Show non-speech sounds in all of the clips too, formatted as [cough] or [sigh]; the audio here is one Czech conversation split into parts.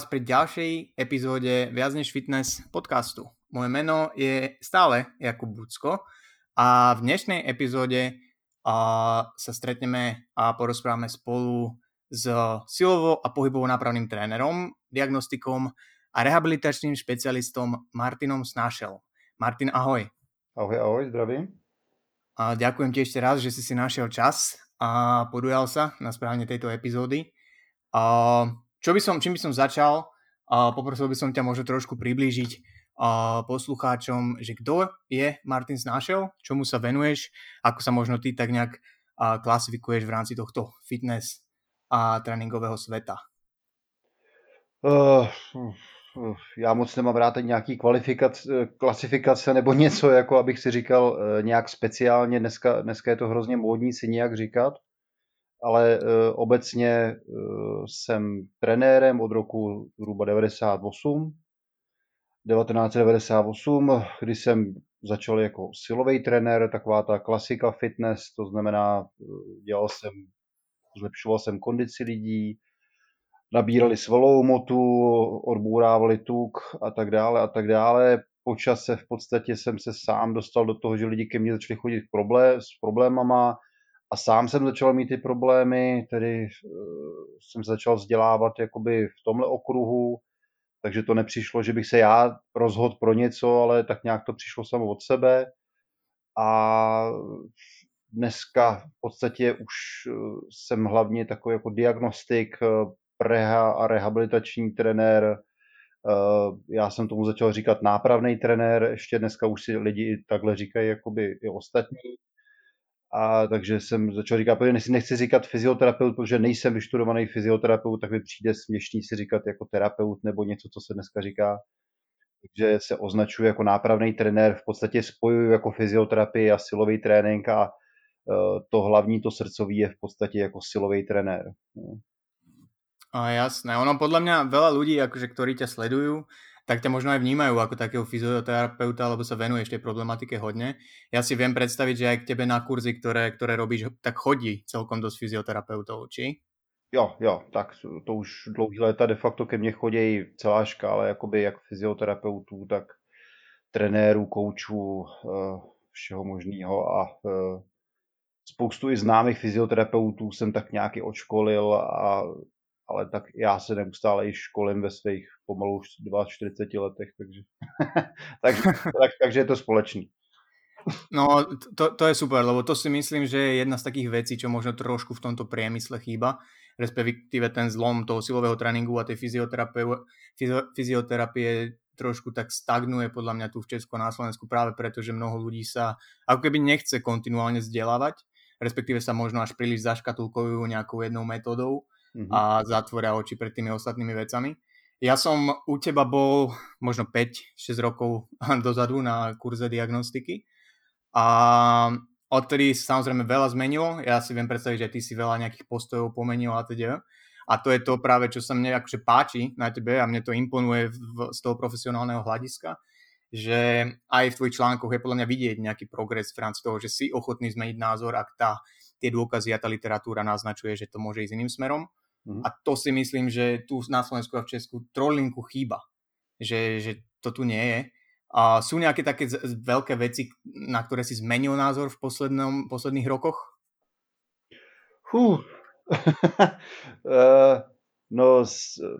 vás pri ďalšej epizóde Viac než fitness podcastu. Moje meno je stále Jakub Bucko a v dnešnej epizóde a, sa stretneme a porozprávame spolu s silovo a pohybovo nápravným trénerom, diagnostikom a rehabilitačným špecialistom Martinom Snášel. Martin, ahoj. Ahoj, ahoj, zdravím. A ďakujem ti ešte raz, že si si našiel čas a podujal sa na správne tejto epizódy. A čo by som, čím by som začal, a poprosil by som ťa možno trošku priblížiť a poslucháčom, že kto je Martin Snášel, čomu sa venuješ, ako sa možno ty tak nejak a klasifikuješ v rámci tohto fitness a tréninkového sveta. Uh, já moc nemám rád nějaký kvalifikace, klasifikace nebo něco, jako abych si říkal eh, nějak speciálně. Dneska, dneska je to hrozně módní si nějak říkat, ale uh, obecně uh, jsem trenérem od roku zhruba 98, 1998, kdy jsem začal jako silový trenér, taková ta klasika fitness, to znamená, dělal jsem, zlepšoval jsem kondici lidí, nabírali svalovou motu, odbourávali tuk a tak dále a tak dále. Po čase v podstatě jsem se sám dostal do toho, že lidi ke mně začali chodit problém, s problémama a sám jsem začal mít ty problémy, tedy uh, jsem začal vzdělávat jakoby v tomhle okruhu, takže to nepřišlo, že bych se já rozhodl pro něco, ale tak nějak to přišlo samo od sebe. A dneska v podstatě už eh, jsem hlavně takový jako diagnostik, eh, preha a rehabilitační trenér. Eh, já jsem tomu začal říkat nápravný trenér, ještě dneska už si lidi takhle říkají jakoby i ostatní. A takže jsem začal říkat, protože nechci říkat fyzioterapeut, protože nejsem vyštudovaný fyzioterapeut, tak mi přijde směšný si říkat jako terapeut nebo něco, co se dneska říká. Takže se označuji jako nápravný trenér, v podstatě spojuju jako fyzioterapii a silový trénink a eh, to hlavní, to srdcový je v podstatě jako silový trenér. A jasné, ono podľa mňa veľa ľudí, akože, ktorí ťa sledujú, tak ťa možno aj vnímajú ako takého fyzioterapeuta, lebo sa venuješ tej problematike hodne. Ja si viem predstaviť, že aj k tebe na kurzy, ktoré, ktoré robíš, tak chodí celkom dosť fyzioterapeutov, či? Jo, jo, tak to už dlouhý léta de facto ke mně chodí celá škála jakoby jak fyzioterapeutů, tak trenérů, koučů, eh, všeho možného a eh, spoustu i známých fyzioterapeutů jsem tak nějaký odškolil a ale tak já se neustále i školím ve svých pomalu 42 letech, takže, [laughs] takže, tak, takže je to společný. No, to, to je super, lebo to si myslím, že je jedna z takých vecí, čo možno trošku v tomto priemysle chýba, respektíve ten zlom toho silového tréninku a tej fyzioterapie, fyzioterapie trošku tak stagnuje podľa mňa tu v Česku a na Slovensku práve preto, že mnoho ľudí sa ako keby nechce kontinuálne vzdelávať, respektíve sa možno až príliš zaškatulkujú nejakou jednou metodou mm-hmm. a zatvoria oči pred tými ostatnými vecami. Ja som u teba bol možno 5-6 rokov [laughs] dozadu na kurze diagnostiky a odtedy sa samozrejme veľa zmenilo. Ja si viem predstaviť, že ty si veľa nejakých postojov pomenil a teda. A to je to práve, čo sa mne akože páči na tebe a mne to imponuje v, z toho profesionálneho hľadiska, že aj v tvojich článkoch je podľa mňa vidieť nejaký progres v rámci toho, že si ochotný zmeniť názor, ak tá, tie dôkazy a tá literatúra naznačuje, že to môže ísť iným smerom. Mm-hmm. A to si myslím, že tu na Slovensku a v Česku trollinku chýba. Že, že to tu nie je. A sú nejaké také z- veľké veci, na ktoré si zmenil názor v poslednom, posledných rokoch? Huh. [laughs] uh, no,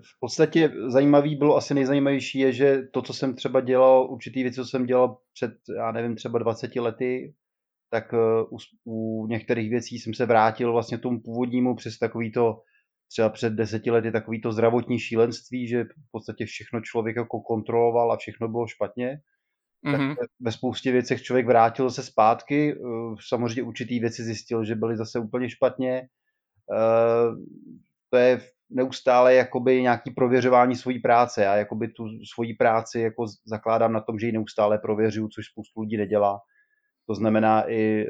v podstatě zajímavý bylo, asi nejzajímavější je, že to, co jsem třeba dělal, určitý věci, co jsem dělal před, já nevím, třeba 20 lety, tak uh, u, u některých věcí jsem se vrátil vlastně tomu původnímu přes takový to třeba před deseti lety takový to zdravotní šílenství, že v podstatě všechno člověk jako kontroloval a všechno bylo špatně. Mm-hmm. Tak ve spoustě věcech člověk vrátil se zpátky, eh, samozřejmě určitý věci zjistil, že byly zase úplně špatně. Eh, to je neustále jakoby nějaký prověřování svojí práce. Já jakoby tu svoji práci jako zakládám na tom, že ji neustále prověřuju, což spoustu lidí nedělá. To znamená i eh,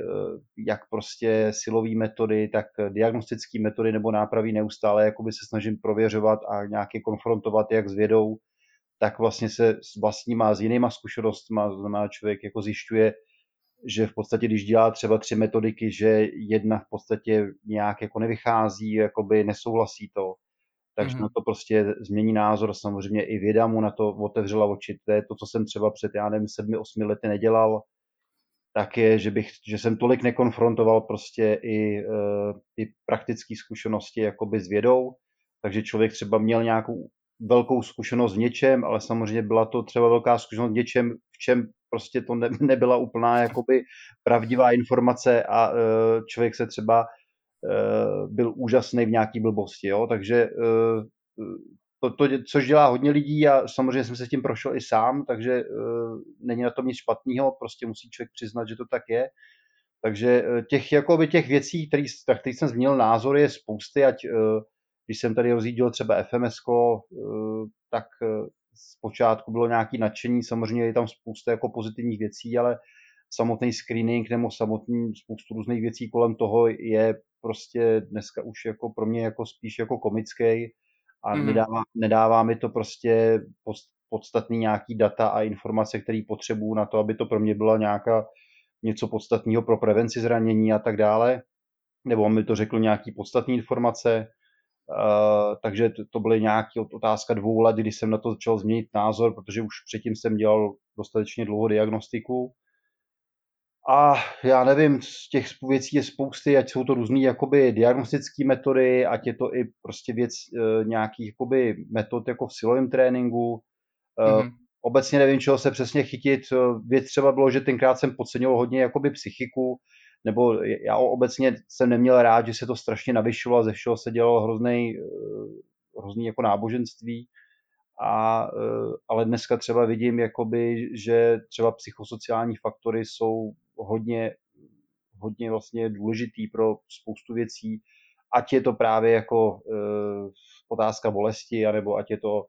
jak prostě silové metody, tak diagnostické metody nebo nápravy neustále jakoby se snažím prověřovat a nějaké konfrontovat jak s vědou, tak vlastně se s vlastníma, s jinýma zkušenostmi, znamená člověk jako zjišťuje, že v podstatě, když dělá třeba tři metodiky, že jedna v podstatě nějak jako nevychází, jakoby nesouhlasí to, takže mm-hmm. na to prostě změní názor. Samozřejmě i věda mu na to otevřela oči. To je to, co jsem třeba před, já nevím, sedmi, osmi lety nedělal, tak je, že, bych, že jsem tolik nekonfrontoval prostě i, uh, i praktické zkušenosti jakoby s vědou, takže člověk třeba měl nějakou velkou zkušenost v něčem, ale samozřejmě byla to třeba velká zkušenost v něčem, v čem prostě to ne, [laughs] nebyla úplná jakoby pravdivá informace a uh, člověk se třeba uh, byl úžasný v nějaký blbosti, jo? takže to, to, což dělá hodně lidí a samozřejmě jsem se s tím prošel i sám, takže uh, není na tom nic špatného, prostě musí člověk přiznat, že to tak je. Takže těch, jakoby těch věcí, které který jsem zmínil, názor je spousty, ať uh, když jsem tady rozjížděl třeba FMS, uh, tak zpočátku bylo nějaké nadšení, samozřejmě je tam spousta jako pozitivních věcí, ale samotný screening nebo samotný spoustu různých věcí kolem toho je prostě dneska už jako pro mě jako spíš jako komický a mm. nedává, nedává mi to prostě podstatný nějaký data a informace, které potřebuju na to, aby to pro mě byla nějaká něco podstatného pro prevenci zranění a tak dále, nebo mi to řekl nějaký podstatné informace, Uh, takže to, to byly nějaké otázka dvou let, kdy jsem na to začal změnit názor, protože už předtím jsem dělal dostatečně dlouho diagnostiku. A já nevím, z těch věcí je spousty, ať jsou to různé jakoby diagnostické metody, ať je to i prostě věc e, nějakých jakoby metod jako v silovém tréninku. E, mm-hmm. Obecně nevím, čeho se přesně chytit. Věc třeba bylo, že tenkrát jsem podceňoval hodně jakoby psychiku, nebo já obecně jsem neměl rád, že se to strašně navyšovalo, ze všeho se dělalo hrozný, eh, hrozný jako náboženství, a, eh, ale dneska třeba vidím, jakoby, že třeba psychosociální faktory jsou hodně, hodně vlastně důležitý pro spoustu věcí, ať je to právě jako uh, otázka bolesti, anebo ať je to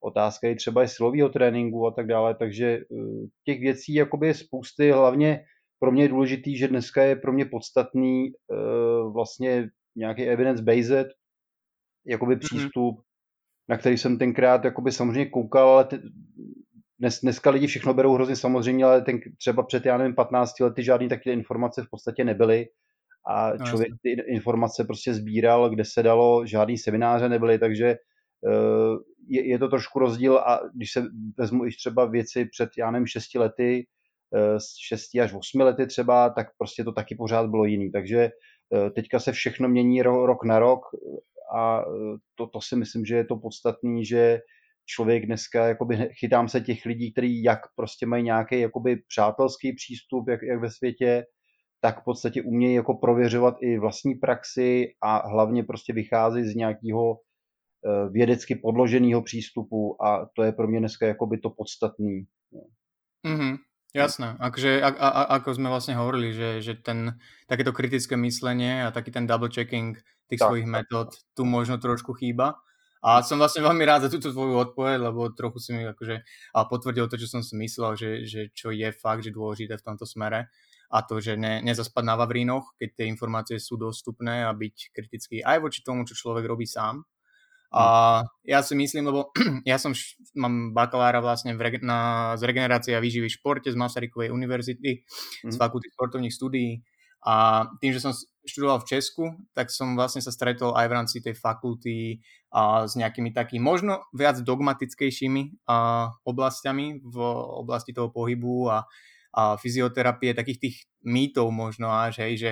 otázka i třeba i silového tréninku a tak dále, takže uh, těch věcí jakoby je spousty, hlavně pro mě je důležitý, že dneska je pro mě podstatný uh, vlastně nějaký evidence-based jakoby mm-hmm. přístup, na který jsem tenkrát jakoby samozřejmě koukal, ale dnes, dneska lidi všechno berou hrozně samozřejmě, ale ten, třeba před, já nevím, 15 lety žádný takové informace v podstatě nebyly. A no, člověk ty informace prostě sbíral, kde se dalo, žádný semináře nebyly, takže uh, je, je to trošku rozdíl. A když se vezmu i třeba věci před, já nevím, 6 lety, Eh, z 6 až 8 lety třeba, tak prostě to taky pořád bylo jiný. Takže eh, teďka se všechno mění rok na rok a eh, to, to si myslím, že je to podstatný, že člověk dneska, jakoby chytám se těch lidí, kteří jak prostě mají nějaký jakoby přátelský přístup, jak, jak ve světě, tak v podstatě umějí jako prověřovat i vlastní praxi a hlavně prostě vychází z nějakého vědecky podloženého přístupu a to je pro mě dneska jakoby to podstatný. Mm-hmm. Jasné, akože, a, a, ako sme vlastne hovorili, že, že ten, takéto kritické myslenie a taký ten double checking tých tak, svojich metód tu možno trošku chýba. A som vlastne veľmi rád za túto tvoju odpoveď, lebo trochu si mi akože potvrdil to, čo som si myslel, že, že čo je fakt, že dôležité v tomto smere. A to, že ne, nezaspať na Vavrínoch, keď tie informácie sú dostupné a byť kritický aj voči tomu, čo človek robí sám. A ja si myslím, lebo [clears throat] ja som š- mám bakalára vlastne v na, z regenerácie a výživy v športe z Masarykovej univerzity, mm. z fakulty sportovných studií a tým, že som študoval v Česku, tak som vlastne sa stretol aj v rámci tej fakulty a, s nejakými takými možno viac dogmatickejšími a, oblastiami v oblasti toho pohybu a, a fyzioterapie, takých tých mýtov možno až, hej, že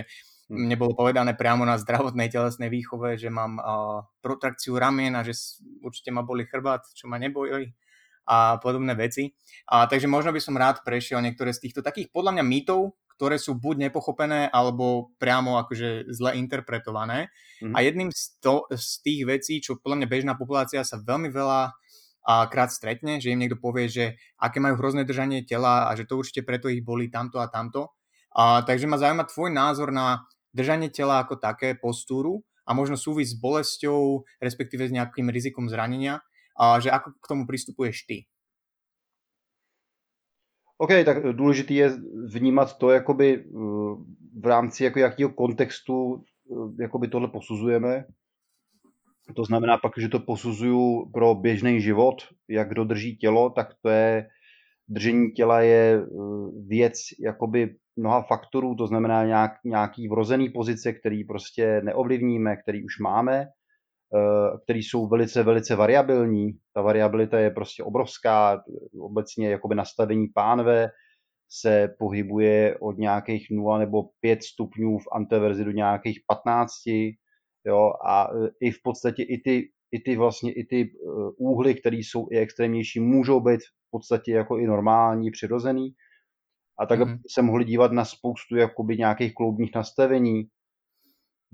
mne bolo povedané priamo na zdravotnej telesnej výchove, že mám uh, protrakciu ramien a že určite ma boli chrbát, čo ma nebojili a podobné veci. A, takže možno by som rád prešiel niektoré z týchto takých podľa mňa mýtov, ktoré sú buď nepochopené, alebo priamo akože zle interpretované. Mm-hmm. A jedným z, to, z tých vecí, čo podľa mňa bežná populácia sa veľmi veľa a krát stretne, že im niekto povie, že aké majú hrozné držanie tela a že to určite preto ich boli tamto a tamto. A, takže ma zaujíma tvoj názor na držanie tela ako také, postúru a možno súvisť s bolesťou, respektíve s nejakým rizikom zranenia, a že ako k tomu přistupuješ ty? OK, tak důležité je vnímat to jakoby eh, v rámci jako jakého kontextu eh, jakoby tohle posuzujeme. To znamená pak, že to posuzuju pro běžný život, jak kdo drží tělo, tak to je držení těla je věc jakoby mnoha faktorů, to znamená nějak, nějaký vrozený pozice, který prostě neovlivníme, který už máme, který jsou velice, velice variabilní. Ta variabilita je prostě obrovská, obecně jakoby nastavení pánve, se pohybuje od nějakých 0 nebo 5 stupňů v anteverzi do nějakých 15, jo, a e, i v podstatě i ty, i ty vlastně i ty e, úhly, které jsou i extrémnější, můžou být v podstatě jako i normální, přirozený. A tak mm-hmm. se mohli dívat na spoustu jakoby nějakých kloubních nastavení.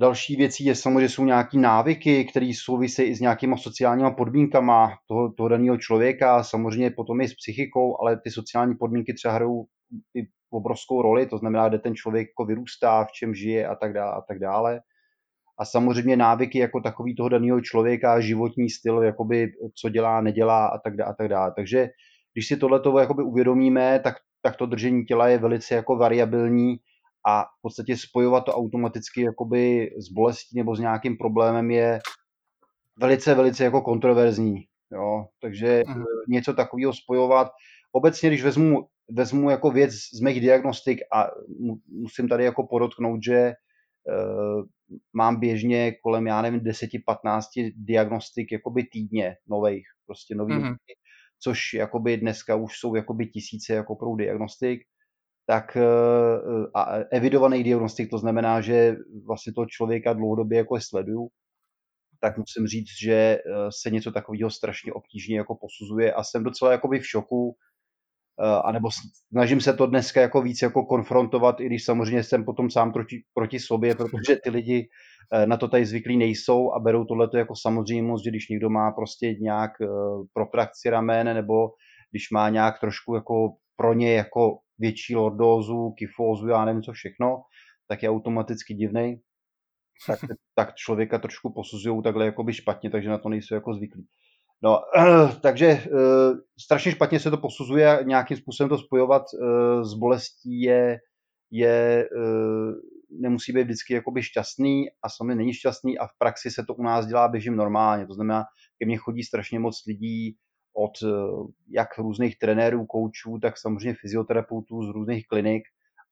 Další věcí je samozřejmě, jsou nějaké návyky, které souvisejí i s nějakýma sociálníma podmínkama toho, toho daného člověka, samozřejmě potom i s psychikou, ale ty sociální podmínky třeba hrajou i obrovskou roli, to znamená, kde ten člověk jako vyrůstá, v čem žije a tak dále a tak dále. A samozřejmě návyky jako takový toho daného člověka, životní styl, jakoby co dělá, nedělá a tak dále a tak dále. Takže když si tohle uvědomíme, tak, tak to držení těla je velice jako variabilní a v podstatě spojovat to automaticky jakoby s bolestí nebo s nějakým problémem je velice, velice jako kontroverzní. Jo? Takže uh-huh. něco takového spojovat. Obecně, když vezmu vezmu jako věc z mých diagnostik a musím tady jako podotknout, že uh, mám běžně kolem, já nevím, 10-15 diagnostik jakoby týdně nových, prostě nový, mm-hmm. což jakoby dneska už jsou jakoby tisíce jako pro diagnostik, tak uh, a evidovaný diagnostik, to znamená, že vlastně toho člověka dlouhodobě jako sleduju, tak musím říct, že se něco takového strašně obtížně jako posuzuje a jsem docela jakoby v šoku, Eh, anebo snažím se to dneska jako víc jako konfrontovat, i když samozřejmě jsem potom sám proti, proti sobě, protože ty lidi eh, na to tady zvyklí nejsou a berou tohleto jako samozřejmost, že když někdo má prostě nějak eh, protrakci ramen nebo když má nějak trošku jako pro ně jako větší lordózu, kyfózu, já nevím co všechno, tak je automaticky divný. Tak, tak člověka trošku posuzují takhle jako by špatně, takže na to nejsou jako zvyklí. No, [clears throat] takže strašně špatně se to posuzuje, nějakým způsobem to spojovat s bolestí je, je nemusí být vždycky jakoby šťastný a sami není šťastný a v praxi se to u nás dělá běžím normálně. To znamená, ke mně chodí strašně moc lidí od jak různých trenérů, koučů, tak samozřejmě fyzioterapeutů z různých klinik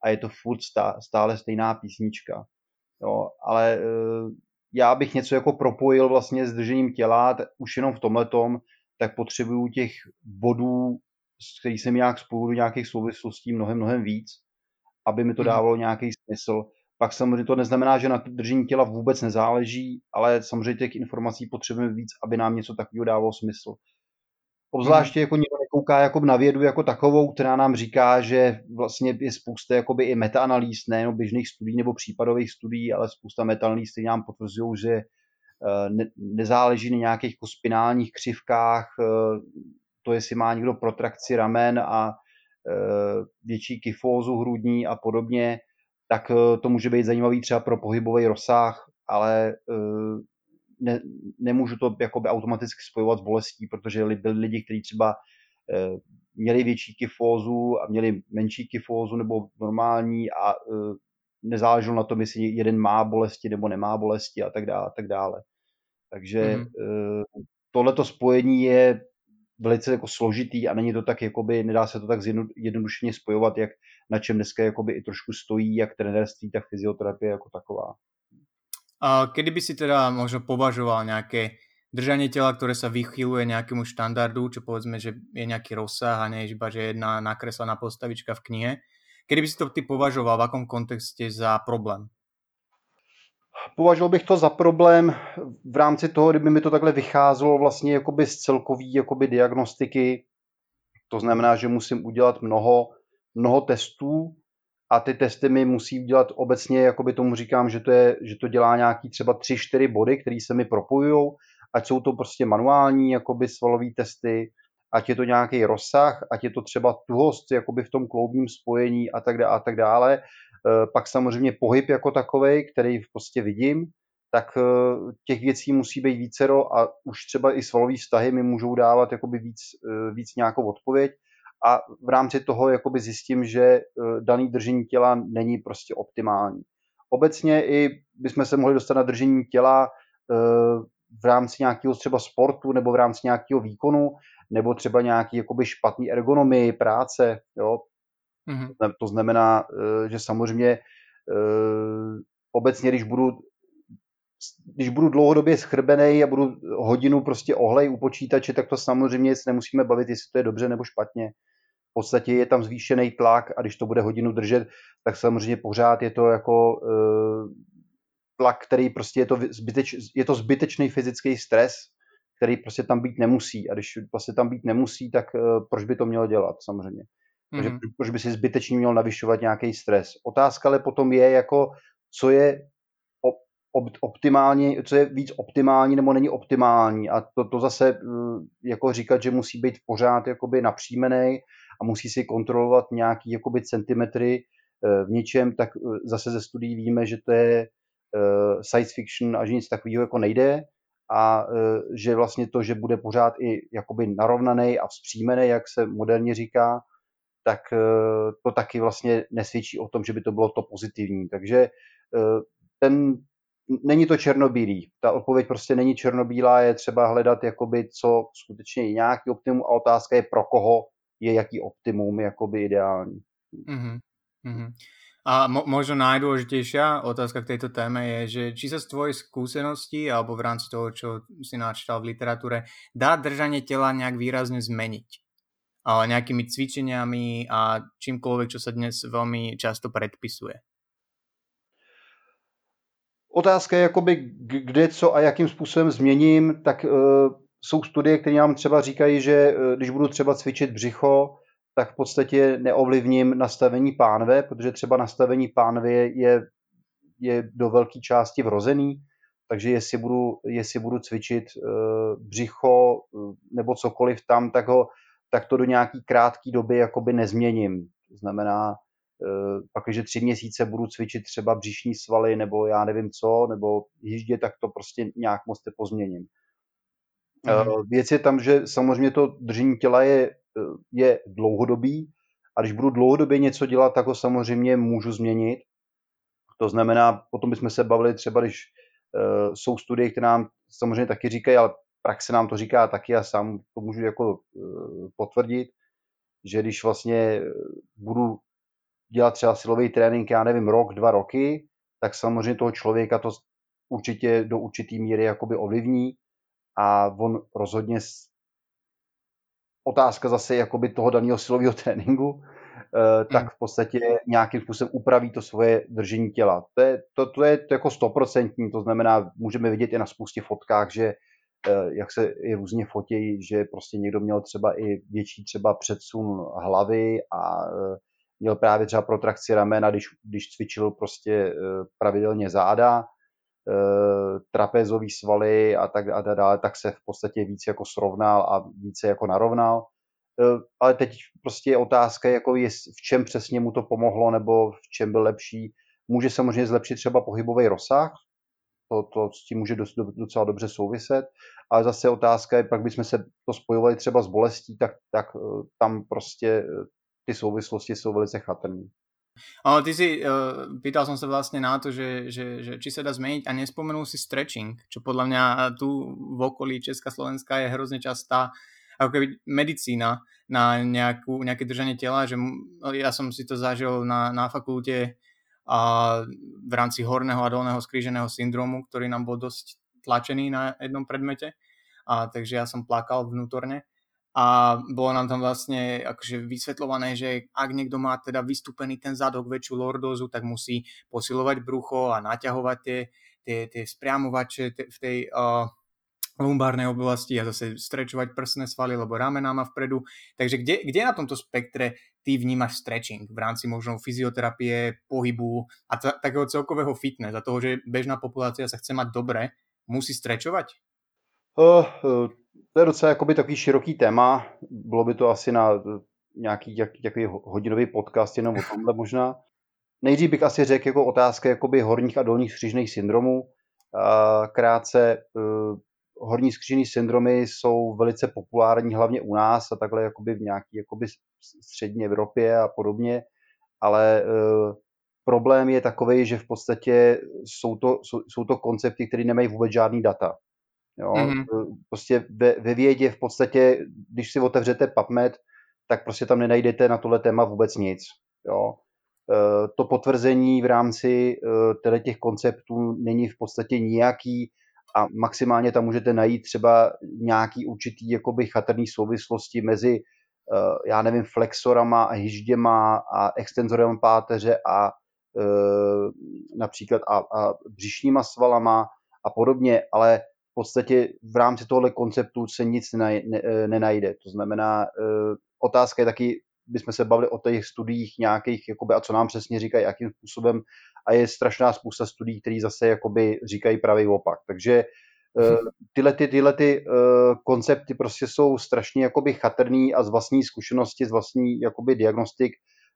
a je to furt stále stejná písnička. Jo, ale já bych něco jako propojil vlastně s držením těla, už jenom v tomhle tak potřebuju těch bodů, s který jsem nějak do nějakých souvislostí mnohem, mnohem víc, aby mi to mhm. dávalo nějaký smysl. Pak samozřejmě to neznamená, že na držení těla vůbec nezáleží, ale samozřejmě těch informací potřebujeme víc, aby nám něco takového dávalo smysl. Obzvláště jako někdo nekouká jako na vědu jako takovou, která nám říká, že vlastně je spousta jakoby i metaanalýz, nejen běžných studií nebo případových studií, ale spousta metaanalýz, které nám potvrzují, že eh, ne, nezáleží na nějakých jako spinálních křivkách, eh, to jestli má někdo protrakci ramen a eh, větší kyfózu hrudní a podobně, tak to může být zajímavý třeba pro pohybový rozsah, ale ne, nemůžu to jakoby automaticky spojovat s bolestí, protože byli lidi, kteří třeba eh, měli větší kyfózu a měli menší kyfózu nebo normální a eh, nezáleželo na tom, jestli jeden má bolesti nebo nemá bolesti a tak dále. A tak dále. Takže mm-hmm. tohleto spojení je velice jako složitý a není to tak, jakoby, nedá se to tak jednodušeně spojovat, jak na čem dneska jakoby i trošku stojí, jak trenérství, tak fyzioterapie jako taková. A kedy by si teda možno považoval nejaké držanie tela, ktoré sa vychyluje nejakému štandardu, čo povedzme, že je nejaký rozsah a je iba, že jedna nakreslená postavička v knihe. Kedy by si to ty považoval, v akom kontexte za problém? Považoval bych to za problém v rámci toho, kdyby mi to takhle vycházelo vlastně jakoby z celkový jakoby diagnostiky. To znamená, že musím udělat mnoho, mnoho testů, a ty testy mi musí udělat obecně, jakoby tomu říkám, že to, je, že to dělá nějaký třeba 3-4 body, které se mi propojují, ať jsou to prostě manuální jakoby svalový testy, ať je to nějaký rozsah, ať je to třeba tuhost jakoby v tom kloubním spojení a tak dále a tak dále. Eh, pak samozřejmě pohyb jako takový, který prostě vidím, tak eh, těch věcí musí být vícero a už třeba i svalové vztahy mi můžou dávat jakoby víc, eh, víc nějakou odpověď a v rámci toho jakoby zjistím, že eh, daný držení těla není prostě optimální. Obecně i bychom se mohli dostat na držení těla eh, v rámci nějakého třeba sportu nebo v rámci nějakého výkonu, nebo třeba nějaký jakoby špatný ergonomii práce, jo. Mm-hmm. To znamená, eh, že samozřejmě obecně, když budu když budu dlouhodobě schrbený a budu hodinu prostě ohlej u počítače, tak to samozřejmě se nemusíme bavit, jestli to je dobře nebo špatně. V podstatě je tam zvýšený tlak a když to bude hodinu držet, tak samozřejmě pořád je to jako uh, tlak, který prostě je to, zbyteč, je to zbytečný fyzický stres, který prostě tam být nemusí. A když vlastně tam být nemusí, tak uh, proč by to mělo dělat samozřejmě? Takže mm-hmm. proč by si zbytečně měl navyšovat nějaký stres? Otázka ale potom je, jako, co je optimální, co je víc optimální nebo není optimální a to, to zase eh, jako říkat, že musí být pořád jakoby napřímený a musí si kontrolovat nějaký jakoby centimetry eh, v něčem, tak eh, zase ze studií víme, že to je science fiction a že nic takového jako nejde a že vlastně to, že bude pořád i jakoby narovnaný a vzpřímený, jak se moderně říká, tak to taky vlastně nesvědčí o tom, že by to bylo to pozitivní. Takže ten není to černobílý. Ta odpověď prostě není černobílá, je třeba hledat, jakoby, co skutečně je nějaký optimum a otázka je, pro koho je jaký optimum jakoby ideální. Mm-hmm. Mm-hmm. A mo- možno najdôležitejšia otázka k tejto téme je, že či sa z tvojej skúsenosti alebo v rámci toho, čo si načítal v literatúre, dá držanie tela nejak výrazne zmeniť? Ale nejakými cvičeniami a čímkoľvek, čo sa dnes veľmi často predpisuje. Otázka je, jakoby, kde, co a jakým způsobem změním, tak uh, jsou studie, které nám třeba říkají, že uh, když budu třeba cvičit břicho, tak v podstatě neovlivním nastavení pánve, protože třeba nastavení pánve je, je do velké části vrozený, takže jestli budu, jestli budu cvičit uh, břicho nebo cokoliv tam, tak, ho, tak to do nějaký krátké doby jakoby nezměním. To znamená, Eh, pak, když tři měsíce budu cvičit třeba břišní svaly nebo já nevím co, nebo jíždě, tak to prostě nějak moc pozměním. Mm. Věc je tam, že samozřejmě to držení těla je, eh, je dlouhodobý a když budu dlouhodobě něco dělat, tak ho samozřejmě můžu změnit. To znamená, potom bychom se bavili třeba, když uh, jsou studie, které nám samozřejmě taky říkají, ale praxe nám to říká taky a sám to můžu jako uh, potvrdit, že když vlastně budu dělat třeba silový trénink, já nevím, rok, dva roky, tak samozřejmě toho člověka to určitě do určitý míry jakoby ovlivní a on rozhodně otázka zase jakoby toho daného silového [laughs] tréninku, eh, tak hmm. v podstatě nějakým způsobem upraví to svoje držení těla. To je, to, to je to jako stoprocentní, to znamená, můžeme vidět i na spoustě fotkách, že eh, jak se i různě fotějí, že prostě někdo měl třeba i větší třeba předsun hlavy a eh, měl právě třeba protrakci ramena, když, když cvičil prostě eh, pravidelně záda, eh, trapézový svaly a tak, a dále, tak se v podstatě víc jako srovnal a více jako narovnal. Eh, ale teď prostě je otázka, jako je, v čem přesně mu to pomohlo nebo v čem byl lepší. Může samozřejmě zlepšit třeba pohybový rozsah, to, to s tím může docela dobře souviset, ale zase otázka je, pak bychom se to spojovali třeba s bolestí, tak, tak tam prostě ty souvislosti jsou velice chatrné. Ale ty si, uh, pýtal som sa vlastne na to, že, že, že či sa dá zmeniť a nespomenul si stretching, čo podľa mňa tu v okolí Česka Slovenska je hrozne častá ako keby medicína na nejakú, nejaké držanie tela, že ja som si to zažil na, na fakulte a v rámci horného a dolného skríženého syndromu, ktorý nám bol dosť tlačený na jednom predmete, a takže ja som plakal vnútorne a bolo nám tam vlastne akože vysvetľované, že ak niekto má teda vystúpený ten zadok, väčšiu lordózu, tak musí posilovať brucho a naťahovať tie, tie, tie spriamovače v tej uh, lumbárnej oblasti a zase strečovať prsné svaly, lebo ramena má vpredu. Takže kde, kde na tomto spektre ty vnímaš stretching v rámci možno fyzioterapie, pohybu a t- takého celkového fitness a toho, že bežná populácia sa chce mať dobre, musí strečovať? Uh, uh, to je docela jakoby takový široký téma. Bylo by to asi na nějaký jak, takový hodinový podcast jenom o tomhle možná. Nejdřív bych asi řekl jako otázka jakoby horních a dolních skřížných syndromů. Krátce, horní skřížní syndromy jsou velice populární hlavně u nás a takhle jakoby v nějaké jakoby střední Evropě a podobně, ale problém je takový, že v podstatě jsou to, jsou, jsou to koncepty, které nemají vůbec žádný data. Jo? Mm-hmm. Prostě ve, ve vědě v podstatě, když si otevřete PubMed, tak prostě tam nenajdete na tohle téma vůbec nic. Jo? E, to potvrzení v rámci e, těch konceptů není v podstatě nějaký a maximálně tam můžete najít třeba nějaký určitý jakoby chatrný souvislosti mezi já nevím, flexorama a hyžděma a extenzorem páteře a eh, například a, a břišníma svalama a podobně, ale v podstatě v rámci tohohle konceptu se nic eh, nenajde. To znamená, otázka je taky, bychom se bavili o těch studiích nějakých, jakoby, a co nám přesně říkají, jakým způsobem, a je strašná spousta studií, které zase jakoby říkají pravý opak. Takže Eh, tyhle, ty, tyhle ty, koncepty prostě jsou strašně jakoby chatrný a z vlastní zkušenosti, z vlastní jakoby diagnostik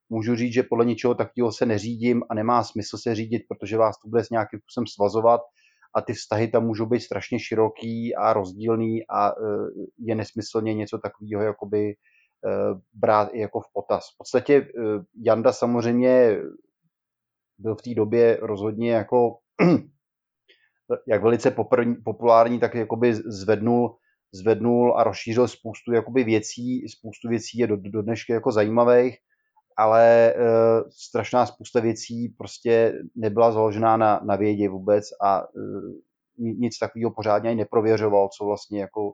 můžu říct, že podle ničeho takového se neřídím a nemá smysl se řídit, protože vás to bude s nějakým způsobem svazovat a ty vztahy tam můžou být strašně široký a rozdílný a uh, je nesmyslně něco takového jakoby uh, brát i jako v potaz. V podstatě uh, Janda samozřejmě byl v té době rozhodně jako [clears throat] jak velice populární, tak jakoby zvednul, zvednul a rozšířil spoustu jakoby věcí, spoustu věcí je do, do dneška jako zajímavých, ale e, strašná spousta věcí prostě nebyla založená na, na vědě vůbec a e, nic takového pořádně ani neprověřoval, co vlastně jako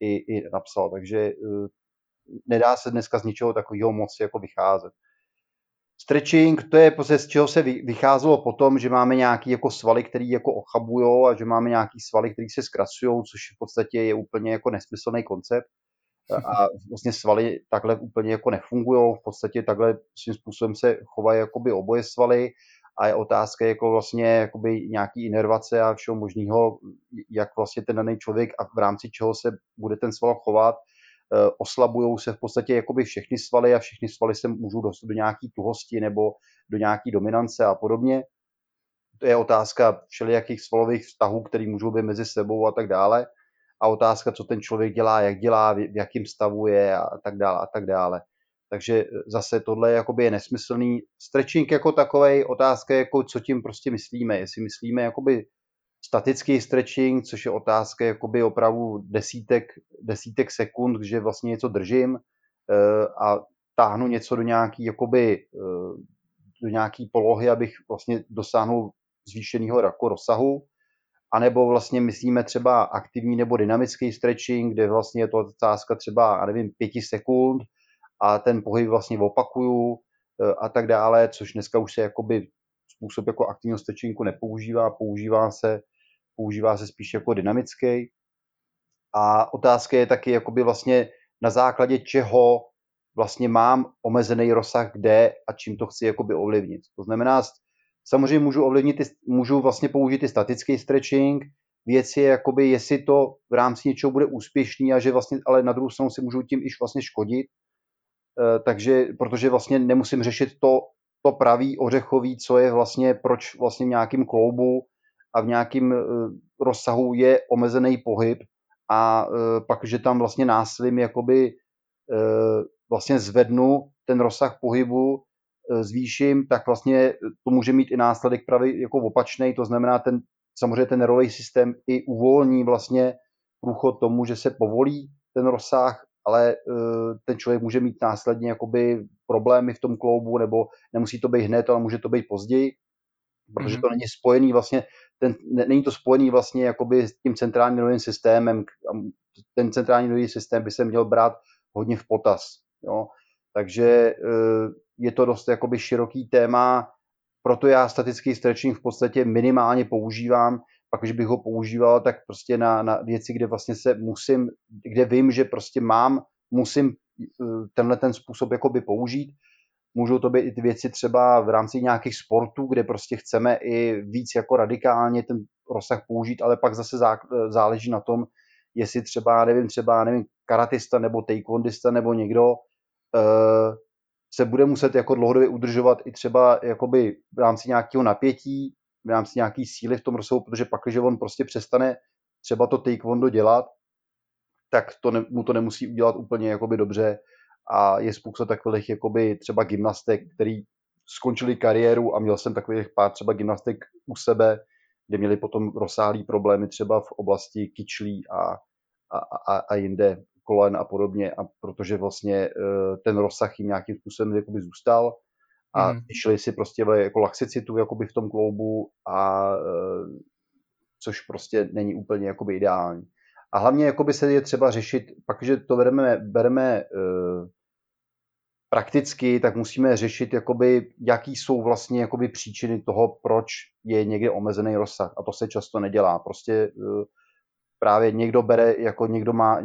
i, i napsal, takže e, nedá se dneska z ničeho takového moc jako vycházet. Stretching, to je prostě z čeho se vycházelo potom, že máme nějaký jako svaly, které jako ochabují a že máme nějaký svaly, které se zkrasují, což v podstatě je úplně jako nesmyslný koncept. A vlastně svaly takhle úplně jako nefungují, v podstatě takhle svým způsobem se chovají jakoby oboje svaly a je otázka jako vlastně jakoby nějaký inervace a všeho možného, jak vlastně ten daný člověk a v rámci čeho se bude ten sval chovat Eh, oslabují se v podstatě jakoby všechny svaly a všechny svaly se můžou dostat do nějaké tuhosti nebo do nějaké dominance a podobně. To je otázka všelijakých svalových vztahů, které můžou být mezi sebou a tak dále. A otázka, co ten člověk dělá, jak dělá, v jakém stavu je a tak dále a tak dále. Takže zase tohle je nesmyslný. Stretching jako takový, otázka jako, co tím prostě myslíme. Jestli myslíme jakoby statický stretching, což je otázka jakoby opravdu desítek, desítek sekund, že vlastně něco držím eh, a táhnu něco do nějaký, jakoby, eh, do nějaký polohy, abych vlastně dosáhnul zvýšeného jako rozsahu, a nebo vlastně myslíme třeba aktivní nebo dynamický stretching, kde vlastně je to otázka třeba, já nevím, pěti sekund a ten pohyb vlastně opakuju eh, a tak dále, což dneska už se jakoby způsob jako aktivního stretchingu nepoužívá, používá se, používá se spíš jako dynamický. A otázka je taky jakoby vlastně na základě čeho vlastně mám omezený rozsah kde a čím to chci jakoby ovlivnit. To znamená, samozřejmě můžu ovlivnit, můžu vlastně použít i statický stretching, věc je, jakoby, jestli to v rámci něčeho bude úspěšný a že vlastně, ale na druhou stranu si můžu tím iž vlastně škodit, e, takže, protože vlastně nemusím řešit to, to pravý ořechový, co je vlastně, proč vlastně v nějakým kloubu a v nějakém eh, rozsahu je omezený pohyb. A eh, pak, že tam vlastně násilím jakoby eh, vlastně zvednu ten rozsah pohybu, zvýším, tak vlastně to může mít i následek pravý jako opačný, to znamená ten, samozřejmě ten nervový systém i uvolní vlastně průchod tomu, že se povolí ten rozsah ale uh, ten člověk může mít následně jakoby problémy v tom kloubu, nebo nemusí to být hned, ale může to být později, protože mm-hmm. to není spojený vlastně, ten, ne, není to spojený vlastně jakoby s tím centrálním nervovým systémem, ten centrální nervový systém by se měl brát hodně v potaz, jo. Takže uh, je to dost jakoby široký téma, proto já statický stretching v podstatě minimálně používám, pak, když bych ho používal, tak prostě na, na věci, kde vlastně se musím, kde vím, že prostě mám, musím eh, tenhle ten způsob jakoby použít. Můžou to být i ty věci třeba v rámci nějakých sportů, kde prostě chceme i víc jako radikálně ten rozsah použít, ale pak zase zá, záleží na tom, jestli třeba, nevím, třeba, nevím, karatista nebo taekwondista nebo někdo se bude muset jako dlouhodobě udržovat i třeba jakoby v rámci nějakého napětí, v rámci nějaký síly v tom rozsahu, protože pak, když on prostě přestane třeba to taekwondo dělat, tak to ne, mu to nemusí udělat úplně jakoby dobře a je spousta takových jakoby třeba gymnastek, který skončili kariéru a měl jsem takových pár třeba gymnastek u sebe, kde měli potom rozsáhlý problémy třeba v oblasti kyčlí a, a, a, a jinde kolen a podobně, a protože vlastně e, ten rozsah jim nějakým způsobem jakoby zůstal a mm. šli si prostě jako laxicitu jakoby v tom kloubu a e, což prostě není úplně jakoby ideální. A hlavně jakoby se je třeba řešit, pak, že to bereme, bereme uh, prakticky, tak musíme řešit, jakoby, jaký jsou vlastně jakoby příčiny toho, proč je někde omezený rozsah. A to se často nedělá. Prostě právě někdo bere, jako někdo má,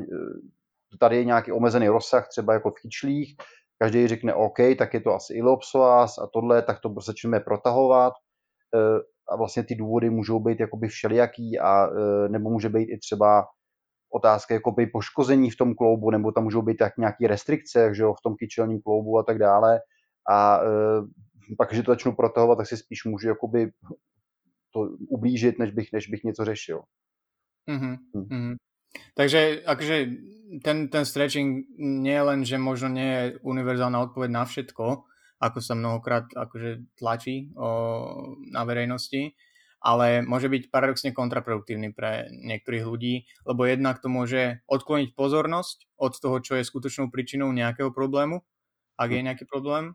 tady je nějaký omezený rozsah, třeba jako v chyčlích, každý řekne OK, tak je to asi ilopsoas a tohle, tak to začneme protahovat a vlastně ty důvody můžou být jakoby všelijaký a nebo může být i třeba otázka jakoby poškození v tom kloubu, nebo tam můžou být tak nějaké restrikce že jo, v tom kyčelním kloubu a tak dále. A e, pak, když to začnu protahovat, tak si spíš můžu jakoby to ublížit, než bych, než bych něco řešil. Mm-hmm. Mm-hmm. Takže akože ten, ten stretching nie je len, že možno nie je univerzálna odpoveď na všetko, ako sa mnohokrát akože tlačí o, na verejnosti, ale môže byť paradoxne kontraproduktívny pre niektorých ľudí, lebo jednak to môže odkloniť pozornosť od toho, čo je skutočnou príčinou nejakého problému, ak je nejaký problém,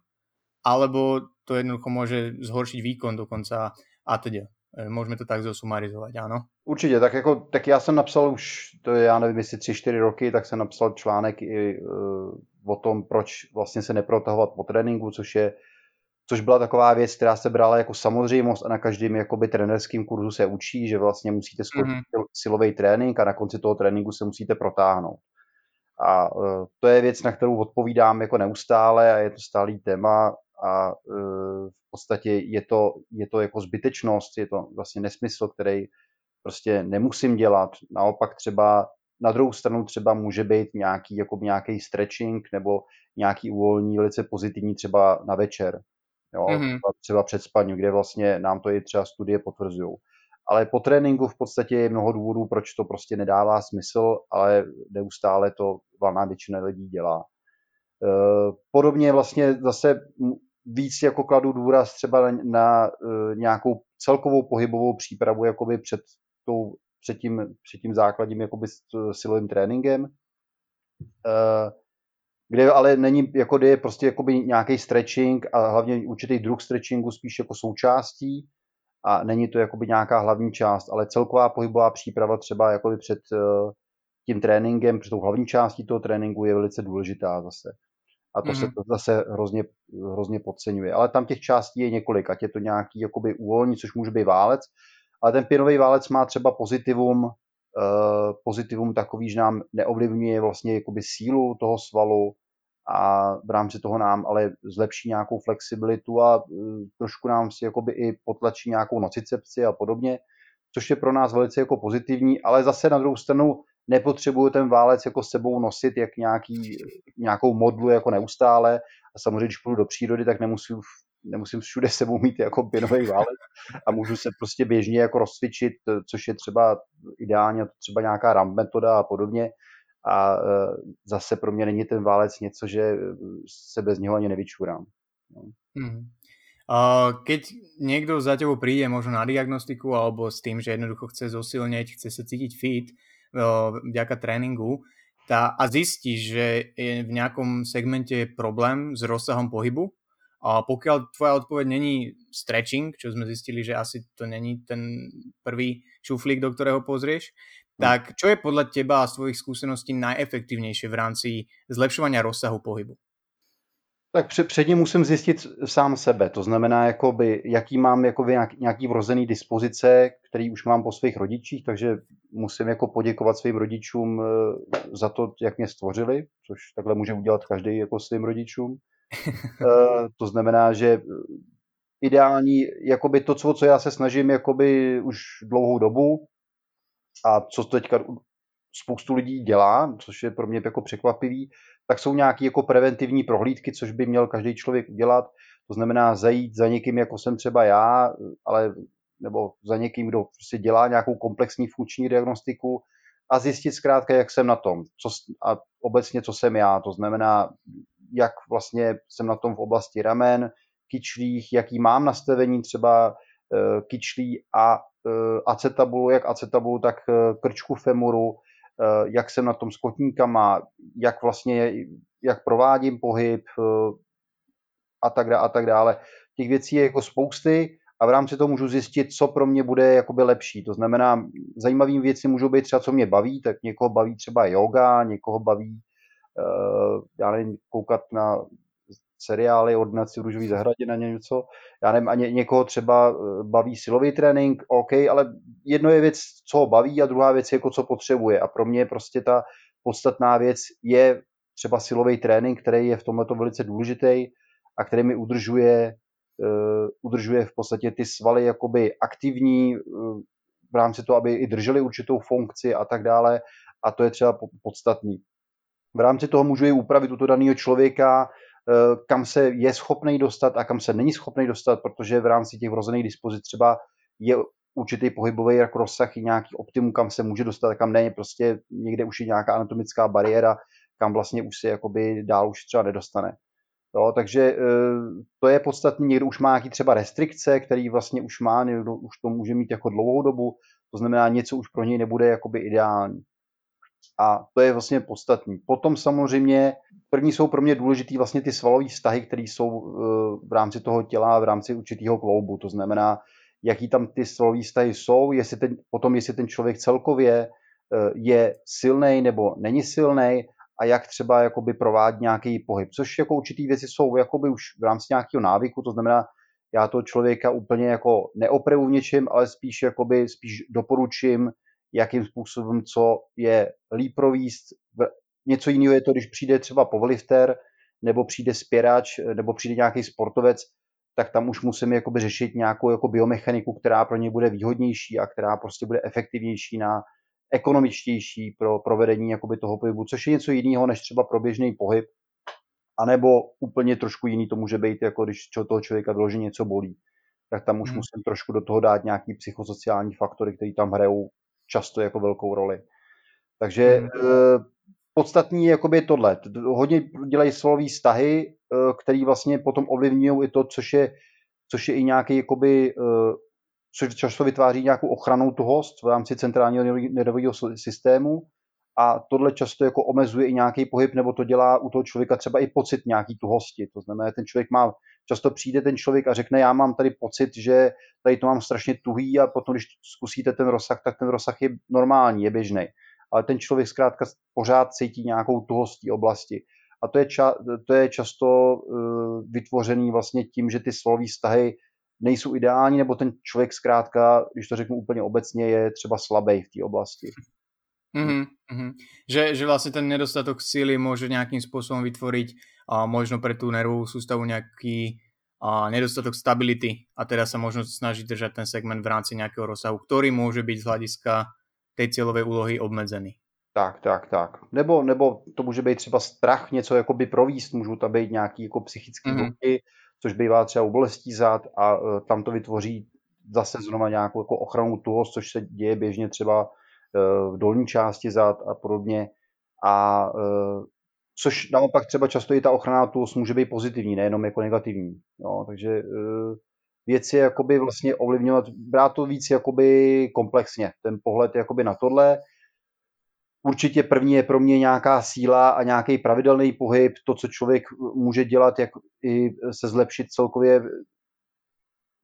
alebo to jednoducho môže zhoršiť výkon dokonca a teda. Můžeme to tak zosumarizovat, ano? Určitě, tak jako, tak já jsem napsal už, to je, já nevím, jestli tři, čtyři roky, tak jsem napsal článek i uh, o tom, proč vlastně se neprotahovat po tréninku, což je což byla taková věc, která se brala jako samozřejmost a na každém jakoby trenerském kurzu se učí, že vlastně musíte skončit mm-hmm. silový trénink a na konci toho tréninku se musíte protáhnout. A uh, to je věc, na kterou odpovídám jako neustále a je to stálý téma a uh, v podstatě je to, je to jako zbytečnost, je to vlastně nesmysl, který prostě nemusím dělat. Naopak třeba na druhou stranu třeba může být nějaký, jako nějaký stretching nebo nějaký uvolní velice pozitivní třeba na večer. Jo? Mm-hmm. Třeba před spaním, kde vlastně nám to i třeba studie potvrzují. Ale po tréninku v podstatě je mnoho důvodů, proč to prostě nedává smysl, ale neustále to valná většina lidí dělá. E, podobně vlastně zase víc jako kladu důraz třeba na, na e, nějakou celkovou pohybovou přípravu jakoby před, tou, před, tím, před tím základním jakoby silovým tréninkem. E, kde ale není, jako kde je prostě jakoby nějaký stretching a hlavně určitý druh stretchingu spíš jako součástí a není to jakoby nějaká hlavní část, ale celková pohybová příprava třeba jakoby před tím tréninkem, před tou hlavní částí toho tréninku je velice důležitá zase. A to mm-hmm. se mhm. to zase hrozně, hrozně podceňuje. Ale tam těch částí je několik, ať je to nějaký jakoby úvolní, což může být válec, ale ten pinový válec má třeba pozitivum, uh, pozitivum takový, že nám neovlivňuje vlastně jakoby sílu toho svalu, a v rámci toho nám ale zlepší nějakou flexibilitu a uh, trošku nám si jakoby i potlačí nějakou nocicepci a podobně, což je pro nás velice jako pozitivní, ale zase na druhou stranu nepotřebuju ten válec jako sebou nosit jak nějaký, nějakou modlu jako neustále a samozřejmě, když půjdu do přírody, tak nemusím, nemusím všude sebou mít jako pěnový válec a můžu se prostě běžně jako rozcvičit, což je třeba ideálně třeba nějaká ramp metoda a podobně, a e, zase pro mě není ten válec něco, že se bez něho ani nevyčurám. No. Hmm. Uh, keď niekto za tebou príde možno na diagnostiku alebo s tým, že jednoducho chce zosilneť, chce sa cítiť fit vďaka tréningu tá, a zistí, že je v nejakom segmente problém s rozsahom pohybu, a pokiaľ tvoja odpoveď není stretching, čo sme zistili, že asi to není ten prvý šuflík, do ktorého pozrieš, Hm. Tak čo je podľa teba a svojich skúseností najefektívnejšie v rámci zlepšovania rozsahu pohybu? Tak před, předně musím zjistit sám sebe, to znamená, jakoby, jaký mám jakoby nějaký, nějaký vrozený dispozice, který už mám po svých rodičích, takže musím jako poděkovat svým rodičům eh, za to, jak mě stvořili, což takhle může udělat každý jako svým rodičům. [laughs] Eh, to znamená, že eh, ideální, jakoby to, co, co já se snažím jakoby už dlouhou dobu, a co teďka spoustu lidí dělá, což je pro mě jako překvapivý, tak jsou nějaké jako preventivní prohlídky, což by měl každý člověk udělat. To znamená zajít za někým, jako jsem třeba já, ale nebo za někým, kdo prostě dělá nějakou komplexní funkční diagnostiku a zjistit zkrátka, jak jsem na tom co, a obecně, co jsem já. To znamená, jak vlastně jsem na tom v oblasti ramen, kyčlích, jaký mám nastavení třeba kyčlí a acetabulu, jak acetabulu, tak krčku femoru, jak jsem na tom s kotníkama, jak vlastně, jak provádím pohyb a tak dále, a tak dále. Těch věcí je jako spousty a v rámci toho můžu zjistit, co pro mě bude jakoby lepší. To znamená, zajímavé věci můžou být třeba, co mě baví, tak někoho baví třeba yoga, někoho baví, uh, já nevím, koukat na seriály, ordinaci v růžový zahradě na něco. Já nevím, a ně, někoho třeba eh, baví silový trénink, OK, ale jedno je věc, co ho baví a druhá věc je, jako co potřebuje. A pro mě prostě ta podstatná věc je třeba silový trénink, který je v tomhle velice důležitý a který mi udržuje Eh, udržuje v podstatě ty svaly jakoby aktivní eh, v rámci toho, aby i drželi určitou funkci a tak dále a to je třeba podstatný. V rámci toho můžu i upravit tuto daného člověka, kam se je schopný dostat a kam se není schopný dostat, protože v rámci těch vrozených dispozic třeba je určitý pohybový jako rozsah i nějaký optimum, kam se může dostat a kam ne, prostě někde už je nějaká anatomická bariéra, kam vlastně už se jakoby dál už třeba nedostane. Jo, takže e, to je podstatný, někdo už má nějaký třeba restrikce, který vlastně už má, někdo už to může mít jako dlouhou dobu, to znamená, něco už pro něj nebude jakoby ideální. A to je vlastně podstatný. Potom samozřejmě, první jsou pro mě důležitý vlastně ty svalové vztahy, které jsou e, v rámci toho těla, v rámci určitého kloubu. To znamená, jaký tam ty svalové vztahy jsou, jestli ten, potom jestli ten člověk celkově e, je silný nebo není silný a jak třeba jakoby provádí nějaký pohyb, což jako určitý věci jsou jakoby už v rámci nějakého návyku, to znamená, já toho člověka úplně jako neopravu v něčem, ale spíš jakoby, spíš doporučím, jakým způsobem, co je líp províst. Něco jiného je to, když přijde třeba powerlifter, nebo přijde spěrač, nebo přijde nějaký sportovec, tak tam už musíme jakoby řešit nějakou jako biomechaniku, která pro ně bude výhodnější a která prostě bude efektivnější na ekonomičtější pro provedení jakoby toho pohybu, což je něco jiného než třeba pro běžný pohyb, anebo úplně trošku jiný to může být, jako když toho člověka vyloženě něco bolí. Tak tam už hmm. musím trošku do toho dát nějaký psychosociální faktory, které tam hrajou často jako velkou roli. Takže hmm. Podstatný je jakoby tohle. Hodně dělají svalové vztahy, eh, které vlastně potom ovlivňují i to, což je, což je i nějaký jakoby, eh, což často vytváří nějakou ochranou tuhost v rámci centrálního nervového systému a tohle často jako omezuje i nějaký pohyb, nebo to dělá u toho člověka třeba i pocit nějaký tuhosti. To znamená, ten člověk má, často přijde ten člověk a řekne, já mám tady pocit, že tady to mám strašně tuhý a potom, když zkusíte ten rozsah, tak ten rozsah je normální, je běžný. Ale ten člověk zkrátka pořád cítí nějakou tuhostí oblasti. A to je, ča, to je často uh, vytvořený vlastně tím, že ty svalové vztahy nejsou ideální, nebo ten člověk zkrátka, když to řeknu úplně obecně, je třeba slabý v té oblasti. Mm-hmm, mm-hmm. Že, že vlastně ten nedostatok síly může nějakým způsobem vytvoriť a možno pre tú nervovú sústavu nejaký a nedostatok stability a teda sa možno snaží držať ten segment v rámci nejakého rozsahu, ktorý môže byť z hľadiska tej cieľovej úlohy obmedzený. Tak, tak, tak. Nebo, nebo to může být třeba strach něco jakoby províst, můžou tam být nějaký jako psychické mm-hmm což bývá třeba u bolestí zad a e, tam to vytvoří zase znova nějakou jako ochranu tuhost, což se děje běžně třeba e, v dolní části zad a podobně. A e, což naopak třeba často i ta ochrana tuhost může být pozitivní, nejenom jako negativní. Jo, takže věc je jakoby vlastně ovlivňovat, brát to víc jakoby komplexně, ten pohled jakoby na tohle Určitě první je pro mě nějaká síla a nějaký pravidelný pohyb, to, co člověk může dělat, jak i se zlepšit celkově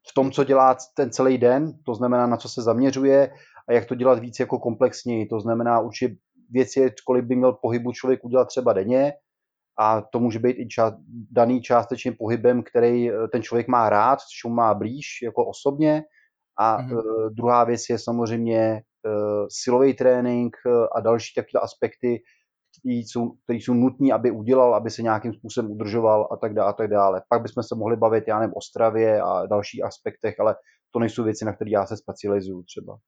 v tom, co dělá ten celý den, to znamená, na co se zaměřuje a jak to dělat víc jako komplexněji. To znamená, určitě věc je, kolik by měl pohybu člověk udělat třeba denně a to může být i ča- daný částečným pohybem, který ten člověk má rád, co má blíž jako osobně. A mm-hmm. uh, druhá věc je samozřejmě Eh, silový trénink eh, a další takové aspekty, které jsou, které jsou nutné, aby udělal, aby se nějakým způsobem udržoval a tak dále. A tak dále. Pak bychom se mohli bavit, já nevím, o stravě a dalších aspektech, ale to nejsou věci, na které já se specializuju třeba.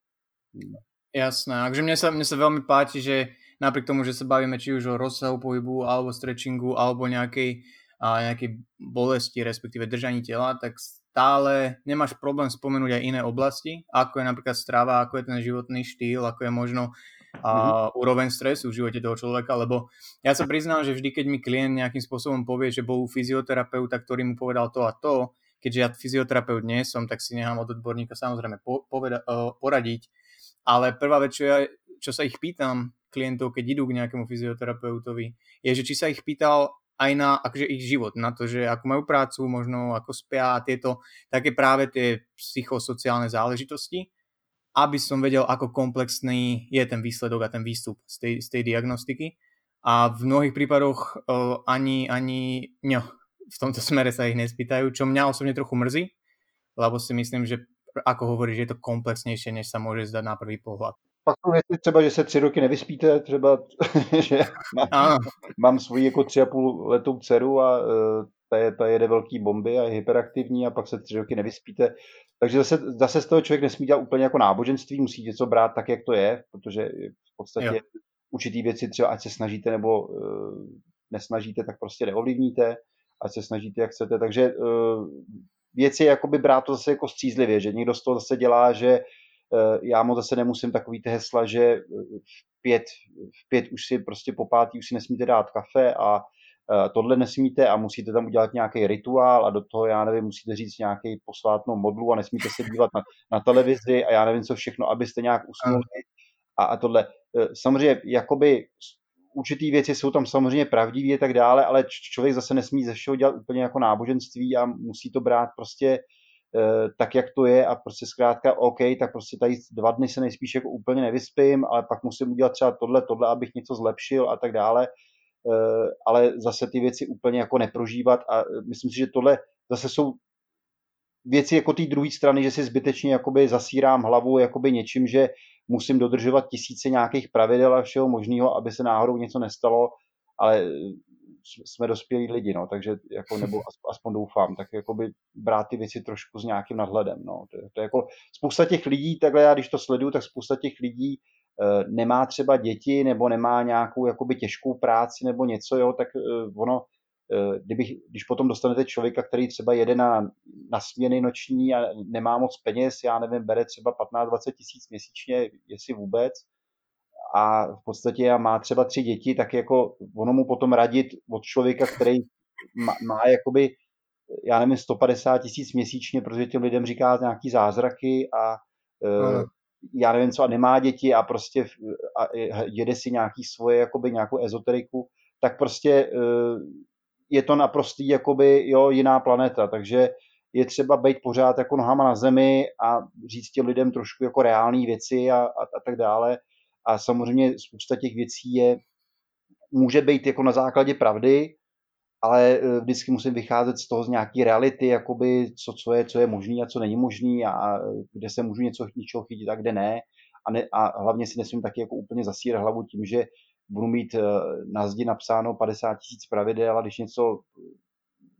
Jasné, takže mne sa, mne sa veľmi páči, že napriek tomu, že sa bavíme či už o rozsahu pohybu, alebo stretchingu, alebo nejakej, a nejakej bolesti, respektíve držaní tela, tak stále nemáš problém spomenúť aj iné oblasti, ako je napríklad strava, ako je ten životný štýl, ako je možno a mm-hmm. úroveň stresu v živote toho človeka, lebo ja sa priznám, že vždy, keď mi klient nejakým spôsobom povie, že bol u fyzioterapeuta, ktorý mu povedal to a to, keďže ja fyzioterapeut nie som, tak si nechám od odborníka samozrejme po, poveda, uh, poradiť, ale prvá vec, čo, ja, čo sa ich pýtam klientov, keď idú k nejakému fyzioterapeutovi, je, že či sa ich pýtal aj na akože ich život, na to, že ako majú prácu, možno ako spia a tieto také práve tie psychosociálne záležitosti, aby som vedel, ako komplexný je ten výsledok a ten výstup z tej, z tej diagnostiky a v mnohých prípadoch uh, ani, ani ňo, v tomto [laughs] smere sa ich nespýtajú, čo mňa osobne trochu mrzí, lebo si myslím, že ako hovoríš, že je to komplexnější, než se může zdát na prvý pohled. Pak jsou věci třeba, že se tři roky nevyspíte, třeba, [laughs] že mám, mám svoji jako tři a půl letou dceru a uh, ta, je, ta jede velký bomby a je hyperaktivní a pak se tři roky nevyspíte. Takže zase, zase z toho člověk nesmí dělat úplně jako náboženství, musí něco brát tak, jak to je, protože v podstatě jo určitý věci třeba, ať se snažíte nebo uh, nesnažíte, tak prostě neovlivníte, ať se snažíte, jak chcete. Takže uh, věci jakoby brát to zase jako střízlivě, že někdo z toho zase dělá, že já mu zase nemusím takový ty hesla, že v pět, v pět už si prostě po pátý už si nesmíte dát kafe a tohle nesmíte a musíte tam udělat nějaký rituál a do toho, já nevím, musíte říct nějaký posvátnou modlu a nesmíte se dívat na, na televizi a já nevím co všechno, abyste nějak usnuli a, a tohle. Samozřejmě, jakoby určitý věci jsou tam samozřejmě pravdivé a tak dále, ale člověk zase nesmí ze všeho dělat úplně jako náboženství a musí to brát prostě tak, jak to je a prostě zkrátka OK, tak prostě tady dva dny se nejspíš jako úplně nevyspím, ale pak musím udělat třeba tohle, tohle, abych něco zlepšil a tak dále, uh, ale zase ty věci úplně jako neprožívat a myslím si, že tohle zase jsou věci jako té druhé strany, že si zbytečně jakoby zasírám hlavu jakoby něčím, že musím dodržovat tisíce nějakých pravidel a všeho možného, aby se náhodou něco nestalo, ale jsme dospělí lidi, no, takže jako, nebo [laughs] aspoň doufám, tak jakoby brát ty věci trošku s nějakým nadhledem, no. To, to je jako spousta těch lidí, takhle já když to sleduju, tak spousta těch lidí e, nemá třeba děti nebo nemá nějakou jakoby těžkou práci nebo něco, jo, tak e, ono Eh, kdybych, když potom dostanete člověka, který třeba jede na, na směny noční a nemá moc peněz, já nevím, bere třeba 15-20 tisíc měsíčně, jestli vůbec, a v podstatě má třeba tři děti, tak jako ono mu potom radit od člověka, který má, má jakoby, já nevím, 150 tisíc měsíčně, protože těm lidem říká nějaký zázraky a no. já nevím co, a nemá děti a prostě a jede si nějaký svoje, jakoby nějakou ezoteriku, tak prostě eh, je to naprostý jakoby jo, jiná planeta, takže je třeba být pořád jako nohama na zemi a říct těm lidem trošku jako reální věci a, a, a tak dále. A samozřejmě spousta těch věcí je, může být jako na základě pravdy, ale e, vždycky musím vycházet z toho z nějaké reality, jakoby co, co je, co je možný a co není možný a, kde se můžu něco, něčeho chytit a kde ne. A, ne, a hlavně si nesmím taky jako úplně zasírat hlavu tím, že budu mít eh, na zdi napsáno 50 tisíc pravidel a když něco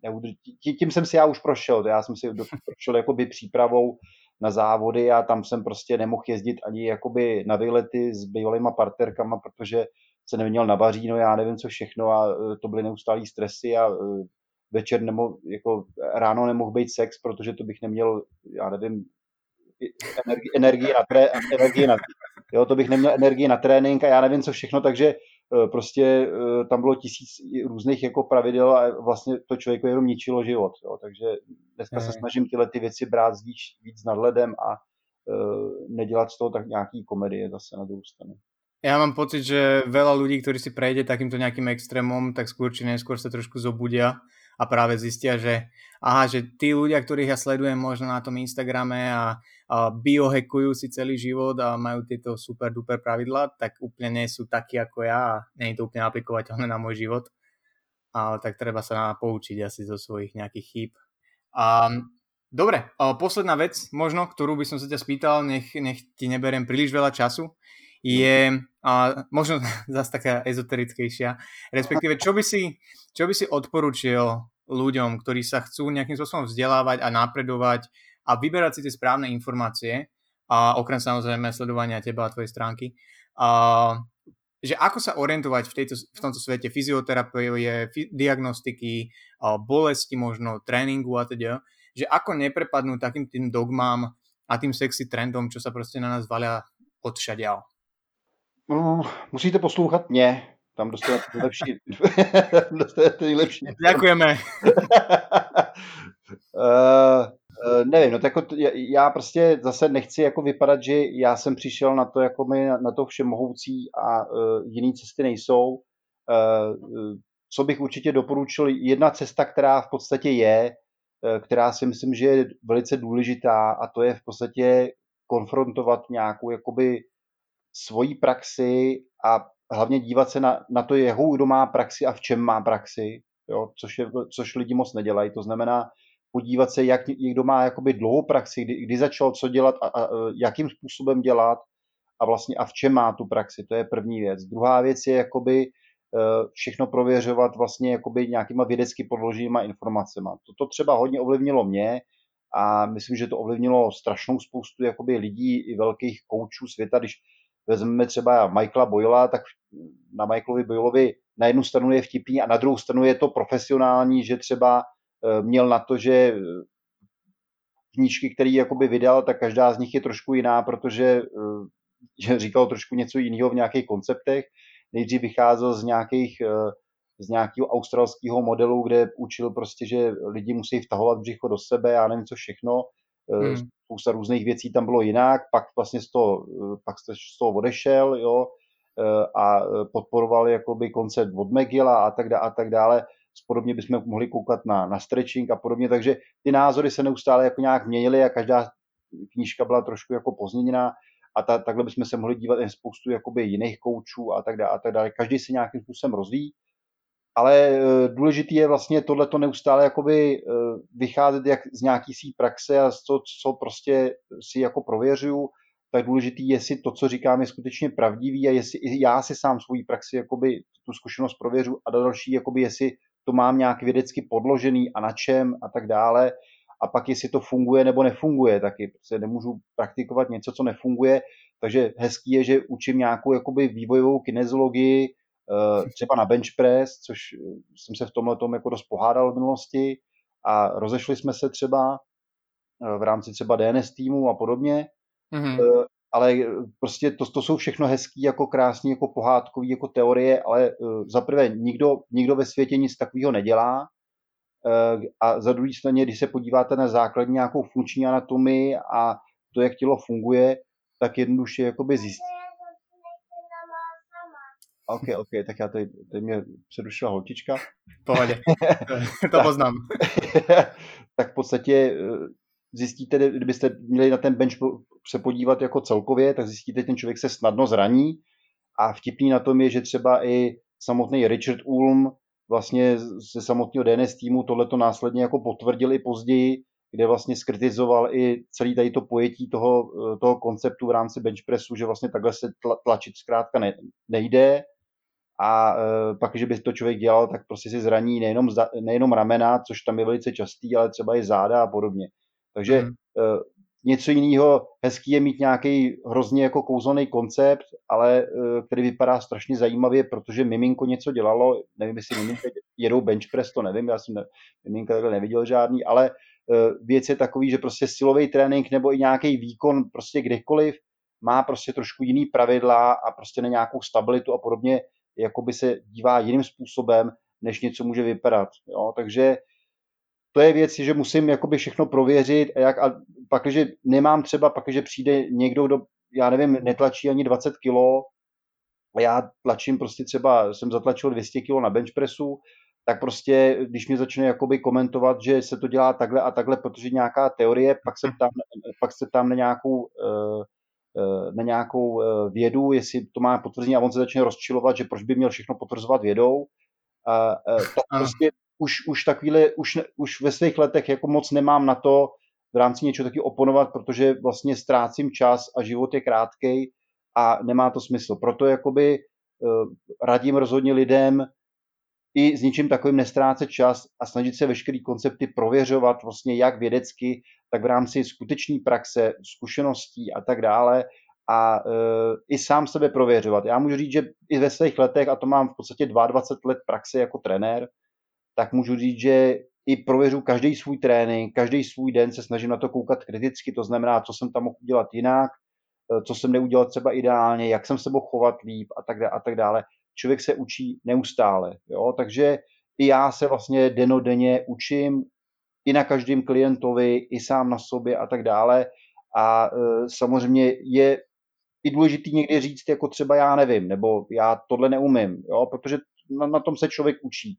neudrží, tím jsem si já už prošel, já jsem si prošel jakoby přípravou na závody a tam jsem prostě nemohl jezdit ani jakoby na výlety s bývalýma partnerkama, protože se neměl na vaříno, já nevím co všechno a eh, to byly neustálý stresy a eh, večer nemohl, jako ráno nemohl být sex, protože to bych neměl, já nevím, energii, energii, na, tré, na, jo, to bych neměl energii na trénink a já nevím co všechno, takže eh, prostě tam bylo tisíc různých jako pravidel a vlastně to člověku jenom ničilo život. Jo. Takže dneska se snažím tyhle ty věci brát víc, víc nadhledem a uh, nedělat z toho tak nějaký komedie zase na druhou stranu. Já mám pocit, že veľa ľudí, ktorí si prejde takýmto nejakým extrémom, tak skôr či neskôr sa trošku zobudia a práve zistia, že aha, že tí ľudia, ktorých ja sledujem možno na tom Instagrame a biohackujú si celý život a majú tieto super duper pravidla, tak úplne nie sú takí ako ja a nie je to úplne aplikovateľné na môj život. Ale tak treba sa poučiť asi zo svojich nejakých chýb. A, dobre, a posledná vec možno, ktorú by som sa ťa spýtal, nech, nech ti neberiem príliš veľa času, je a, možno [laughs] zase taká ezoterickejšia, respektíve čo by si, čo by si odporučil ľuďom, ktorí sa chcú nejakým spôsobom vzdelávať a napredovať a vyberať si tie správne informácie, a okrem samozrejme sledovania teba a tvojej stránky, a, že ako sa orientovať v, tejto, v tomto svete fyzioterapie, diagnostiky, bolesti možno, tréninku a teda, že ako neprepadnúť takým tým dogmám a tým sexy trendom, čo sa prostě na nás valia odšadial. No, musíte poslouchat mě, tam dostanete lepší. [laughs] dostanete nejlepší. Děkujeme. uh, [laughs] nevím, no tak jako já prostě zase nechci jako vypadat, že já jsem přišel na to jako my, na to všemohoucí a uh, jiný cesty nejsou. Uh, co bych určitě doporučil, jedna cesta, která v podstatě je, uh, která si myslím, že je velice důležitá a to je v podstatě konfrontovat nějakou jakoby svoji praxi a hlavně dívat se na, na to, jakou kdo má praxi a v čem má praxi, jo, což, je, což lidi moc nedělají. To znamená podívat se, jak někdo má jakoby dlouhou praxi, kdy, kdy začal co dělat a, a jakým způsobem dělat a vlastně a v čem má tu praxi. To je první věc. Druhá věc je jakoby eh, všechno prověřovat vlastně jakoby nějakýma vědecky podloženýma informacemi. Toto třeba hodně ovlivnilo mě a myslím, že to ovlivnilo strašnou spoustu jakoby lidí i velkých koučů světa, když vezmeme třeba Michaela Boyla, tak na Michaelovi Boylovi na jednu stranu je vtipný a na druhou stranu je to profesionální, že třeba měl na to, že eh, knížky, který jakoby vydal, tak každá z nich je trošku jiná, protože eh, [laughs] že říkal trošku něco jiného v nějakých konceptech. Nejdřív vycházel z nějakých z nějakého australského modelu, kde učil prostě, že lidi musí vtahovat břicho do sebe, já nevím co všechno, hmm. spousta různých věcí tam bylo jinak, pak vlastně z toho, pak z toho odešel, jo, a podporoval jakoby koncept od McGilla a tak, dále, a tak dále. Podobně bychom mohli koukat na, na stretching a podobně, takže ty názory se neustále jako nějak měnily a každá knížka byla trošku jako pozměněná a ta, takhle bychom se mohli dívat i spoustu jakoby jiných koučů a tak dále a tak dále. Každý se nějakým způsobem rozvíjí ale eh, důležitý je vlastně tohleto neustále jakoby eh, vycházet jak z nějaký svý praxe a z toho, co prostě si jako prověřuju, tak důležitý je, jestli to, co říkám, je skutečně pravdivý a jestli já si sám svoji praxi jakoby tu zkušenost prověřu a další, jakoby jestli to mám nějak vědecky podložený a na čem a tak dále. A pak jestli to funguje nebo nefunguje taky, protože nemůžu praktikovat něco, co nefunguje, takže hezký je, že učím nějakou jakoby vývojovou kinezologii, Eh, [laughs] třeba na bench press, což eh, jsem se v tomhle tom jako dost pohádal v minulosti a rozešli jsme se třeba eh, v rámci třeba DNS týmu a podobně, mm-hmm. Ale prostě to, to jsou všechno hezký, jako krásný, jako pohádkový, jako teorie, ale za prvé nikdo, nikdo ve světě nic takového nedělá a za druhé straně, když se podíváte na základní nějakou funkční anatomii a to, jak tělo funguje, tak jednoduše jakoby zjistí, OK, OK, tak já tady, tady mě přerušila holčička. Pohodě, [laughs] to poznám. tak v podstatě eh, zjistíte, kdybyste měli na ten bench se podívat jako celkově, tak zjistíte, že ten člověk se snadno zraní a vtipný na tom je, že třeba i samotný Richard Ulm vlastně ze samotného DNS týmu tohleto následně jako potvrdil i později, kde vlastně skritizoval i celý tady to pojetí toho, eh, toho konceptu v rámci benchpressu, že vlastně takhle se tlačit zkrátka ne, nejde a e, pak, když by to člověk dělal, tak prostě si zraní nejenom, nejenom ramena, což tam je velice častý, ale třeba i záda a podobně. Takže mm. e, něco jiného, hezký je mít nějaký hrozně jako kouzelný koncept, ale e, který vypadá strašně zajímavě, protože miminko něco dělalo, nevím, jestli miminka jedou bench press, to nevím, já jsem ne, miminka takhle neviděl žádný, ale e, věc je takový, že prostě silový trénink nebo i nějaký výkon prostě kdekoliv má prostě trošku jiný pravidla a prostě na nějakou stabilitu a podobně jakoby se dívá jiným způsobem, než něco může vypadat. Jo? Takže to je věc, že musím jakoby všechno prověřit a, jak, a pak, když nemám třeba, pak, když přijde někdo, kdo, já nevím, netlačí ani 20 kg, a já tlačím prostě třeba, jsem zatlačil 200 kg na benchpressu, tak prostě, když mě začne jakoby komentovat, že se to dělá takhle a takhle, protože nějaká teorie, pak se tam, pak se tam na nějakou uh, Eh, na nějakou eh, vědu, jestli to má potvrzení a on se začne rozčilovat, že proč by měl všechno potvrzovat vědou, a, eh, tak prostě už, už takovýhle, už, už ve svých letech jako moc nemám na to v rámci něčeho taky oponovat, protože vlastně ztrácím čas a život je krátkej a nemá to smysl. Proto jakoby radím rozhodně lidem i s ničím takovým nestrácet čas a snažit se veškerý koncepty prověřovat vlastně jak vědecky, tak v rámci skutečné praxe, zkušeností a tak dále a e, i sám sebe prověřovat. Já můžu říct, že i ve svých letech, a to mám v podstatě 22 let praxe jako trenér, tak můžu říct, že i prověřu každý svůj trénink, každý svůj den se snažím na to koukat kriticky, to znamená, co jsem tam mohl udělat jinak, e, co jsem neudělal třeba ideálně, jak jsem se mohl chovat líp a tak, dále, a tak dále. Člověk se učí neustále, jo? takže i já se vlastně denodenně učím i na každém klientovi, i sám na sobě a tak dále. A e, samozřejmě je i důležitý někdy říct, jako třeba já nevím, nebo já tohle neumím, jo, protože na, na tom se člověk učí.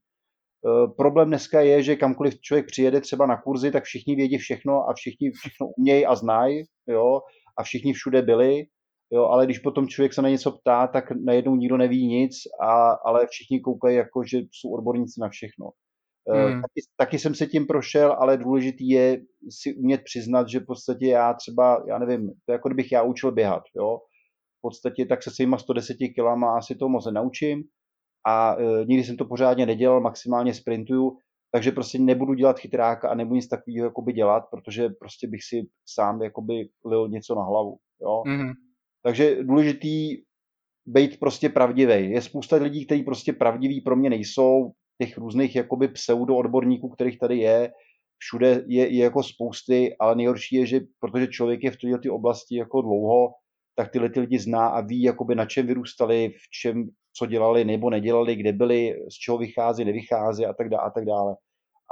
E, problém dneska je, že kamkoliv člověk přijede třeba na kurzy, tak všichni vědí všechno a všichni všechno umějí a znají, jo, a všichni všude byli, jo, ale když potom člověk se na něco ptá, tak najednou nikdo neví nic, a, ale všichni koukají jako, že jsou odborníci na všechno. E, hmm. Taky, taky jsem se tím prošel, ale důležitý je si umět přiznat, že v podstatě já třeba, já nevím, to je jako kdybych já učil běhat, jo. V podstatě tak se svýma 110 kilama asi to moc nenaučím a e, nikdy jsem to pořádně nedělal, maximálně sprintuju, takže prostě nebudu dělat chytráka a nebudu nic takového jakoby dělat, protože prostě bych si sám jakoby lil něco na hlavu, jo. Mm-hmm. Takže důležitý být prostě pravdivý. Je spousta lidí, kteří prostě pravdiví pro mě nejsou, těch různých jakoby pseudo odborníků, kterých tady je, všude je, je jako spousty, ale nejhorší je, že protože člověk je v této oblasti jako dlouho, tak tyhle ty lidi zná a ví, jakoby na čem vyrůstali, v čem, co dělali nebo nedělali, kde byli, z čeho vychází, nevychází a tak dále. A, tak dále.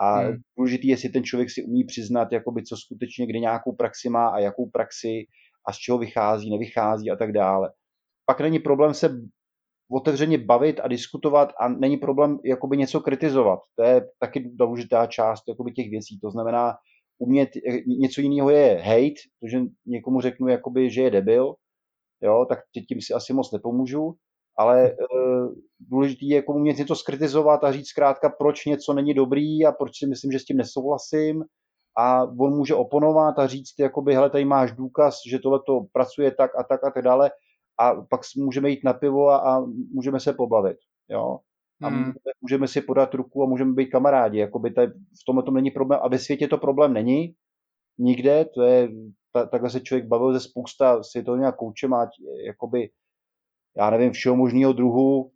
a hmm. důležitý je, jestli ten člověk si umí přiznat, jakoby, co skutečně, kde nějakou praxi má a jakou praxi a z čeho vychází, nevychází a tak dále. Pak není problém se otevřeně bavit a diskutovat a není problém jakoby něco kritizovat. To je taky důležitá část jakoby těch věcí. To znamená, umět, něco jiného je hate, protože někomu řeknu, jakoby, že je debil, jo, tak tím si asi moc nepomůžu, ale e, důležitý je jako umět něco skritizovat a říct zkrátka, proč něco není dobrý a proč si myslím, že s tím nesouhlasím. A on může oponovat a říct, jakoby, hele, tady máš důkaz, že tohle to pracuje tak a tak a tak dále. A pak můžeme jít na pivo a, a můžeme se pobavit, jo. A hmm. můžeme si podat ruku a můžeme být kamarádi, jakoby tady, v tomhle tom není problém. A ve světě to problém není, nikde, to je, ta, takhle se člověk bavil ze spousta světových kouče, má jakoby, já nevím, všeho možného druhu,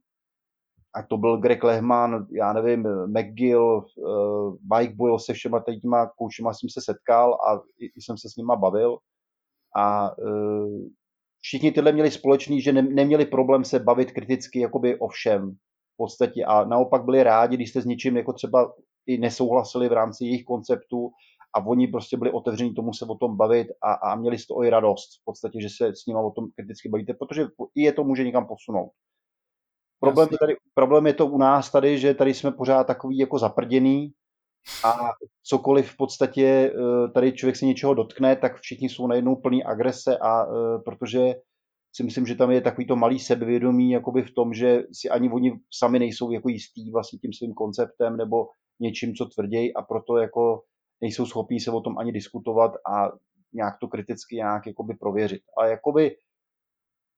ať to byl Greg Lehman, já nevím, McGill, uh, Mike Boyle, se všema těma koučema jsem se setkal a i, jsem se s nima bavil. A uh, všichni tyhle měli společný, že ne, neměli problém se bavit kriticky jakoby o všem v podstatě a naopak byli rádi, když jste s něčím jako třeba i nesouhlasili v rámci jejich konceptu a oni prostě byli otevření tomu se o tom bavit a, a měli z toho i radost v podstatě, že se s nimi o tom kriticky bavíte, protože i je to může někam posunout. Problém je, tady, problém je to u nás tady, že tady jsme pořád takový jako zaprděný a cokoliv v podstatě eh, tady člověk se něčeho dotkne, tak všichni jsou najednou plný agrese a eh, protože si myslím, že tam je takový to malý sebevědomí jakoby v tom, že si ani oni sami nejsou jako jistý vlastně tím svým konceptem nebo něčím, co tvrdějí a proto jako nejsou schopní se o tom ani diskutovat a nějak to kriticky nějak jakoby prověřit. A jakoby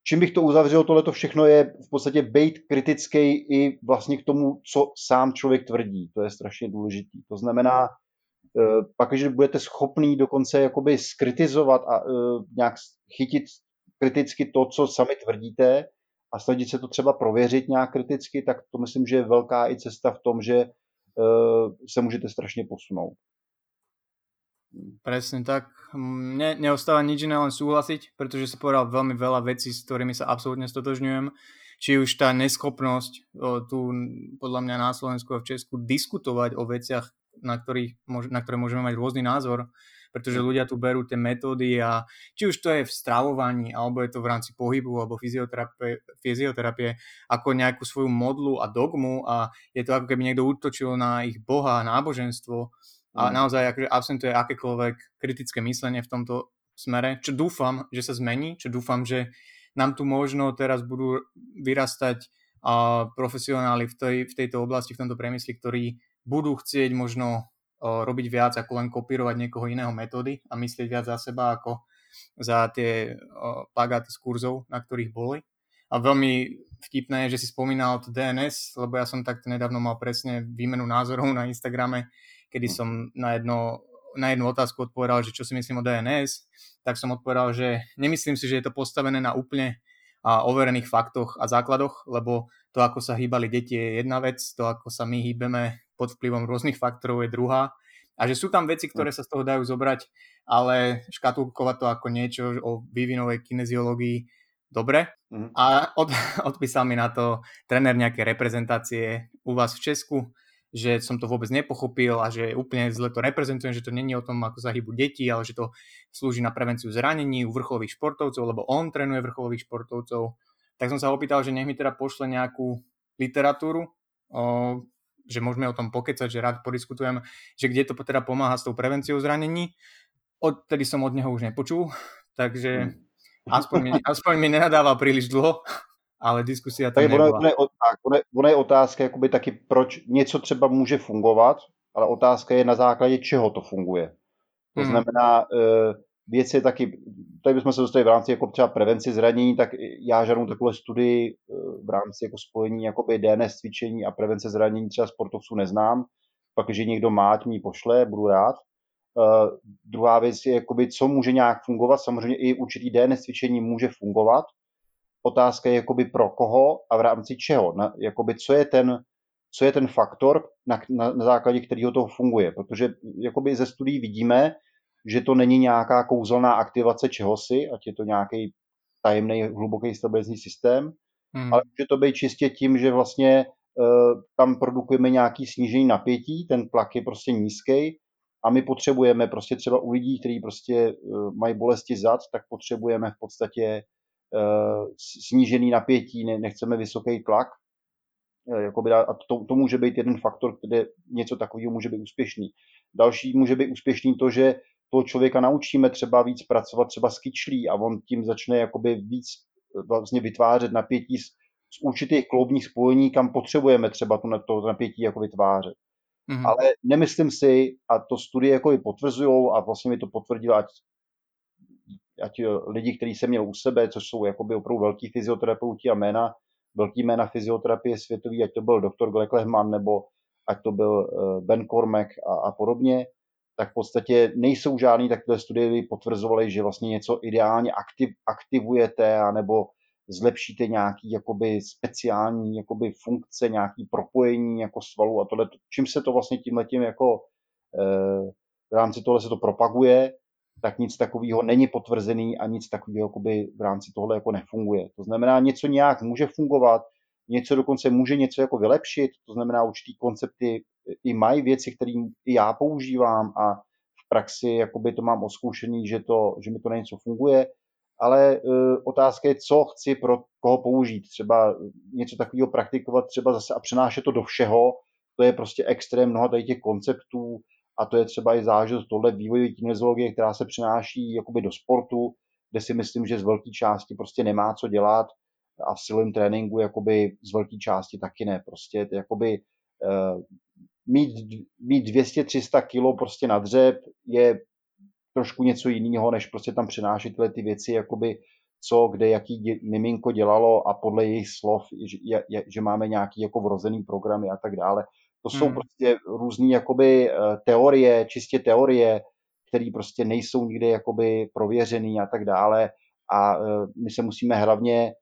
čím bych to uzavřel, tohle to všechno je v podstatě být kritický i vlastně k tomu, co sám člověk tvrdí. To je strašně důležitý. To znamená, eh, pak, když budete schopný dokonce jakoby skritizovat a eh, nějak chytit kriticky to, co sami tvrdíte a snažit se to třeba prověřit nějak kriticky, tak to myslím, že je velká i cesta v tom, že eh, se můžete strašně posunout. Presne tak. Mne neostáva nič iné len súhlasiť, pretože sa povedal veľmi veľa vecí, s ktorými sa absolútne stotožňujem. Či už tá neschopnosť o, tu podľa mňa na Slovensku a v Česku diskutovať o veciach, na, ktorých, na ktoré môžeme mať rôzny názor, pretože mm. ľudia tu berú tie metódy a či už to je v stravovaní, alebo je to v rámci pohybu, alebo fyzioterapie, fyzioterapie ako nejakú svoju modlu a dogmu a je to ako keby niekto útočil na ich boha, náboženstvo a mm. naozaj akože absentuje akékoľvek kritické myslenie v tomto smere, čo dúfam, že sa zmení, čo dúfam, že nám tu možno teraz budú vyrastať uh, profesionáli v, tej, v tejto oblasti, v tomto priemysli, ktorí budú chcieť možno uh, robiť viac ako len kopírovať niekoho iného metódy a myslieť viac za seba ako za tie uh, plagáty z kurzov, na ktorých boli. A veľmi vtipné je, že si spomínal to DNS, lebo ja som takto nedávno mal presne výmenu názorov na Instagrame, kedy som na, jedno, na jednu otázku odpovedal, že čo si myslím o DNS, tak som odpovedal, že nemyslím si, že je to postavené na úplne a overených faktoch a základoch, lebo to, ako sa hýbali deti, je jedna vec, to, ako sa my hýbeme pod vplyvom rôznych faktorov, je druhá. A že sú tam veci, ktoré sa z toho dajú zobrať, ale škatulkovať to ako niečo o vývinovej kineziológii, dobre. Mm. A od, [laughs] odpísal mi na to trenér nejaké reprezentácie u vás v Česku, že som to vôbec nepochopil a že úplne zle to reprezentujem, že to není o tom, ako sa hýbu deti, ale že to slúži na prevenciu zranení u vrcholových športovcov, lebo on trénuje vrcholových športovcov. Tak som sa opýtal, že nech mi teda pošle nejakú literatúru, o, že môžeme o tom pokecať, že rád podiskutujem, že kde to teda pomáha s tou prevenciou zranení. Odtedy som od neho už nepočul, takže hmm. aspoň mi, aspoň mi nenadával príliš dlho ale diskusia tam nebyla. Ono, je, tak, ono, je, ono je otázka jakoby taky, proč něco třeba může fungovat, ale otázka je na základě čeho to funguje. To hmm. znamená, uh, věc je taky, tady bychom se dostali v rámci jako třeba prevenci zranění, tak já žádnou takové studii v rámci jako spojení jakoby DNS cvičení a prevence zranění třeba sportovců neznám. Pak, když někdo má, mi pošle, budu rád. Uh, druhá věc je, jakoby, co může nějak fungovat. Samozřejmě i určitý DNS cvičení může fungovat, otázka je jakoby pro koho a v rámci čeho. Na, jakoby co je ten, co je ten faktor, na, na, na základě kterého to funguje. Protože jakoby ze studií vidíme, že to není nějaká kouzelná aktivace čehosi, ať je to nějaký tajemný hluboký stabilní systém, hmm. ale může to být čistě tím, že vlastně uh, tam produkujeme nějaký snížení napětí, ten tlak je prostě nízký a my potřebujeme prostě třeba u lidí, kteří prostě uh, mají bolesti zad, tak potřebujeme v podstatě Eh, snížený napětí, nechceme vysoký tlak. Eh, jakoby, a to, to může být jeden faktor, kde něco takového může být úspěšný. Další může být úspěšný to, že toho člověka naučíme třeba víc pracovat třeba s kyčlí a on tím začne jakoby víc eh, vlastně vytvářet napětí z, z určitých kloubních spojení, kam potřebujeme třeba to, to napětí jako vytvářet. Mm-hmm. Ale nemyslím si, a to studie jako i potvrzují, a vlastně mi to potvrdila ať ať lidi, kteří jsem měl u sebe, což jsou jakoby opravdu velký fyzioterapeuti a jména, velký jména fyzioterapie světový, ať to byl doktor Greg Lehman nebo ať to byl eh, Ben Cormack a, a podobně, tak v podstatě nejsou žádný takové studie, by potvrzovaly, že vlastně něco ideálně aktiv, aktivujete anebo zlepšíte nějaký jakoby speciální jakoby funkce, nějaký propojení jako svalu a tohle. Čím se to vlastně tímhletím jako eh, v rámci tohle se to propaguje, tak nic takového není potvrzený a nic takového v rámci tohle jako nefunguje. To znamená, něco nějak může fungovat, něco dokonce může něco jako vylepšit, to znamená, určitý koncepty i mají věci, které já používám a v praxi jakoby to mám oskoušený, že, to, že mi to na něco funguje, ale uh, otázka je, co chci pro koho použít. Třeba něco takového praktikovat třeba zase a přenášet to do všeho, to je prostě extrém mnoha tady těch konceptů, a to je třeba i zážitost tohle vývojové kinezologie, která se přináší jakoby do sportu, kde si myslím, že z velké části prostě nemá co dělat a v silovém tréninku jakoby z velké části taky ne. Prostě jakoby uh, mít, mít 200-300 kilo prostě na dřep je trošku něco jiného, než prostě tam přinášet tyhle ty věci, jakoby co, kde, jaký miminko dělalo a podle jejich slov, že, je, že máme nějaký jako vrozený programy a tak dále. To jsou hmm. prostě různé jakoby eh, teorie, čistě teorie, které prostě nejsou nikdy jakoby prověřený a tak dále. A eh, my se musíme hlavně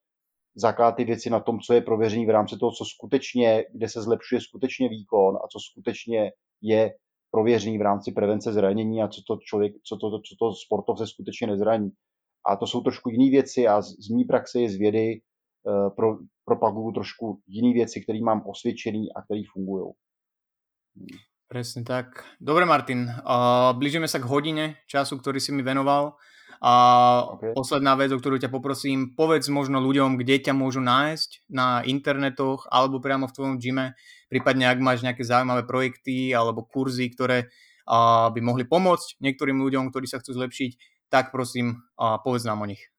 zakládat ty věci na tom, co je prověřený v rámci toho, co skutečně, kde se zlepšuje skutečně výkon a co skutečně je prověřený v rámci prevence zranění a co to člověk, co to, co to sportovce skutečně nezraní. A to jsou trošku jiné věci a z, z mý praxe je z vědy uh, pro, propaguju trošku jiné věci, které mám osvědčený a které fungují. Presne tak. Dobre, Martin, uh, blížime sa k hodine času, ktorý si mi venoval. A okay. posledná vec, o ktorú ťa poprosím, povedz možno ľuďom, kde ťa môžu nájsť na internetoch alebo priamo v tvojom gyme, prípadne ak máš nejaké zaujímavé projekty alebo kurzy, ktoré uh, by mohli pomôcť niektorým ľuďom, ktorí sa chcú zlepšiť, tak prosím, uh, povedz nám o nich.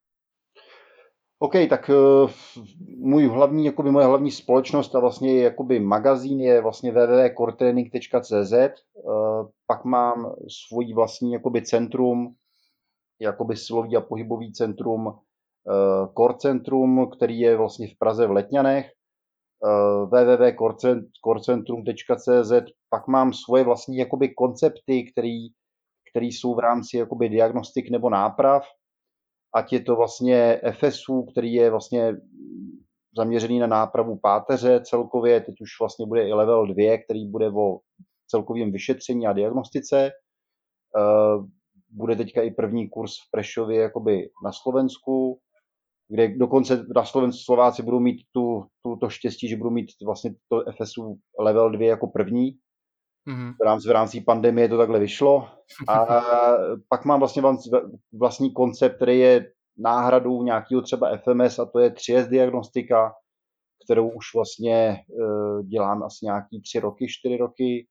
OK, tak uh, můj hlavní, jakoby moje hlavní společnost a vlastně jakoby magazín je vlastně www.coretraining.cz. Uh, pak mám svůj vlastní jakoby centrum, jakoby silový a pohybový centrum, Core Centrum, který je vlastně v Praze v Letňanech. Www.corecentrum.cz. Pak mám svoje vlastní jakoby koncepty, které jsou v rámci jakoby diagnostik nebo náprav ať je to vlastně FSU, který je vlastně zaměřený na nápravu páteře celkově, teď už vlastně bude i level 2, který bude o celkovém vyšetření a diagnostice. Eh, bude teďka i první kurz v Prešově jakoby na Slovensku, kde dokonce na Slovensku Slováci budou mít tu, tu, to štěstí, že budou mít vlastně to FSU level 2 jako první. Mm-hmm. V, rámci, v rámci pandemie to takhle vyšlo. A [laughs] pak mám vlastně vlastní koncept, který je náhradou nějakého třeba FMS a to je 3S diagnostika, kterou už vlastně eh, dělám asi nějaký tři roky, čtyři roky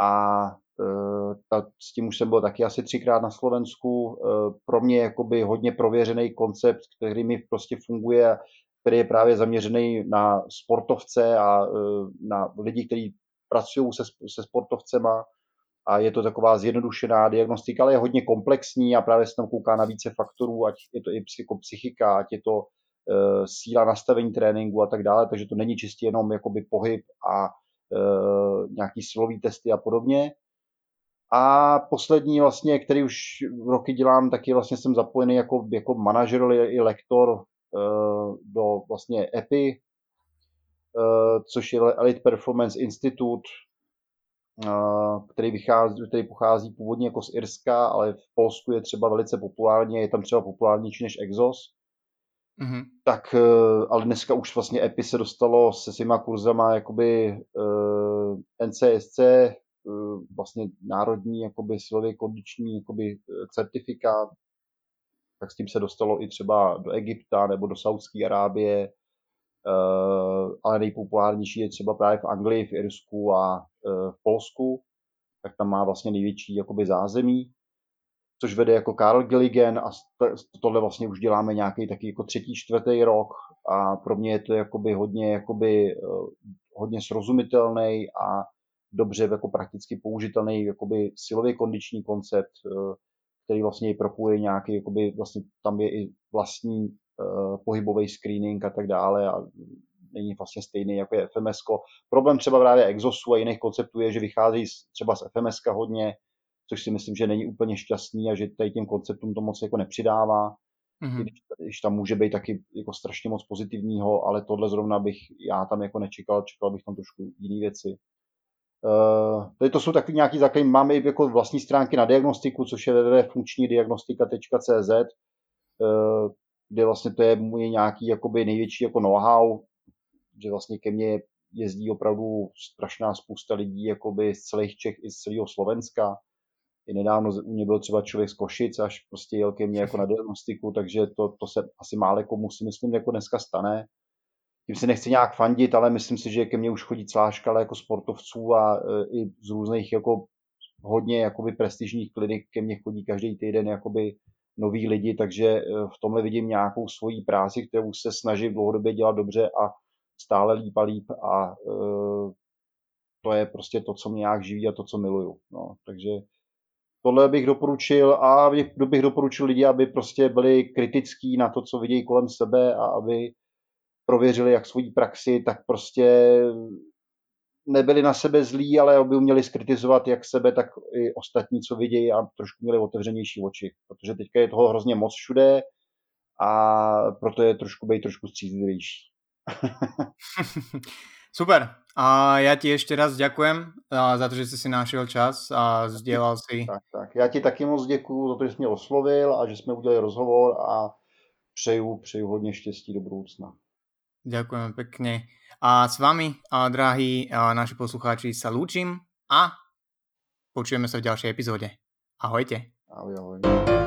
a eh, ta, s tím už jsem byl taky asi třikrát na Slovensku. Eh, pro mě jakoby hodně prověřený koncept, který mi prostě funguje, který je právě zaměřený na sportovce a na lidi, kteří pracují se, se sportovcema a je to taková zjednodušená diagnostika, ale je hodně komplexní a právě se tam kouká na více faktorů, ať je to i psychika, ať je to uh, síla nastavení tréninku a tak dále, takže to není čistě jenom jakoby pohyb a uh, nějaký silový testy a podobně. A poslední vlastně, který už roky dělám, taky vlastně jsem zapojený jako, jako manažer i lektor uh, do vlastně EPI, což je Elite Performance Institute, který, vychází, který pochází původně jako z Irska, ale v Polsku je třeba velice populární, je tam třeba populárnější než Exos. Mm-hmm. Tak, e, ale dneska už vlastně EPI se dostalo se svýma kurzama jakoby uh, NCSC, uh, vlastně národní jakoby silově kondiční jakoby certifikát, tak s tím se dostalo i třeba do Egypta nebo do Saudské Arábie, ale nejpopulárnější je třeba právě v Anglii, v Irsku a uh, v Polsku, tak tam má vlastně největší jakoby zázemí, což vede jako Karl Gilligan a tohle vlastně už děláme nějaký taky jako třetí, čtvrtý rok. A pro mě je to jakoby hodně, jakoby, uh, hodně srozumitelný a dobře jako prakticky použitelný jakoby silově kondiční koncept, který vlastně propuje nějaký, jakoby vlastně tam je i vlastní Eh, pohybový screening a tak dále a není vlastně stejný jako je FMS. Problém třeba právě Exosu a jiných konceptů je, že vychází třeba z FMS hodně, což si myslím, že není úplně šťastný a že tady těm konceptům to moc jako nepřidává. Mm-hmm. Když, když tam může být taky jako strašně moc pozitivního, ale tohle zrovna bych já tam jako nečekal, čekal bych tam trošku jiné věci. Uh, tady to jsou taky nějaký základní, máme i jako vlastní stránky na diagnostiku, což je www.funkčnídiagnostika.cz, uh, kde vlastně to je můj nějaký jakoby největší jako know-how, že vlastně ke mně jezdí opravdu strašná spousta lidí jakoby z celých Čech i z celého Slovenska. I nedávno u mě byl třeba člověk z Košic, až prostě jel ke mně jako na diagnostiku, takže to, to se asi mále komu si myslím jako dneska stane. Tím si nechci nějak fandit, ale myslím si, že ke mně už chodí celá škala jako sportovců a e, i z různých jako hodně jakoby prestižních klinik ke mně chodí každý týden jakoby noví lidi, takže eh, v tomhle vidím nějakou svoji práci, kterou se snažím dlouhodobě dělat dobře a stále líp a líp a uh, to je prostě to, co mě nějak živí a to, co miluju. No, takže tohle bych doporučil a bych doporučil lidi, aby prostě byli kritický na to, co vidějí kolem sebe a aby prověřili jak svoji praxi, tak prostě nebyli na sebe zlí, ale aby uměli skritizovat jak sebe, tak i ostatní, co vidějí a trošku měli otevřenější oči, protože teďka je toho hrozně moc všude a proto je trošku být trošku střízlivější. [laughs] Super. A já ti ještě raz děkujem za to, že jsi si našel čas a sdělal si. Tak, tak. Já ti taky moc děkuju za to, že jsi mě oslovil a že jsme udělali rozhovor a přeju, přeju hodně štěstí do budoucna. Ďakujem pekne. A s vami, a drahí a naši poslucháči, sa lúčim a počujeme sa v ďalšej epizóde. Ahojte. Ahoj, ahoj.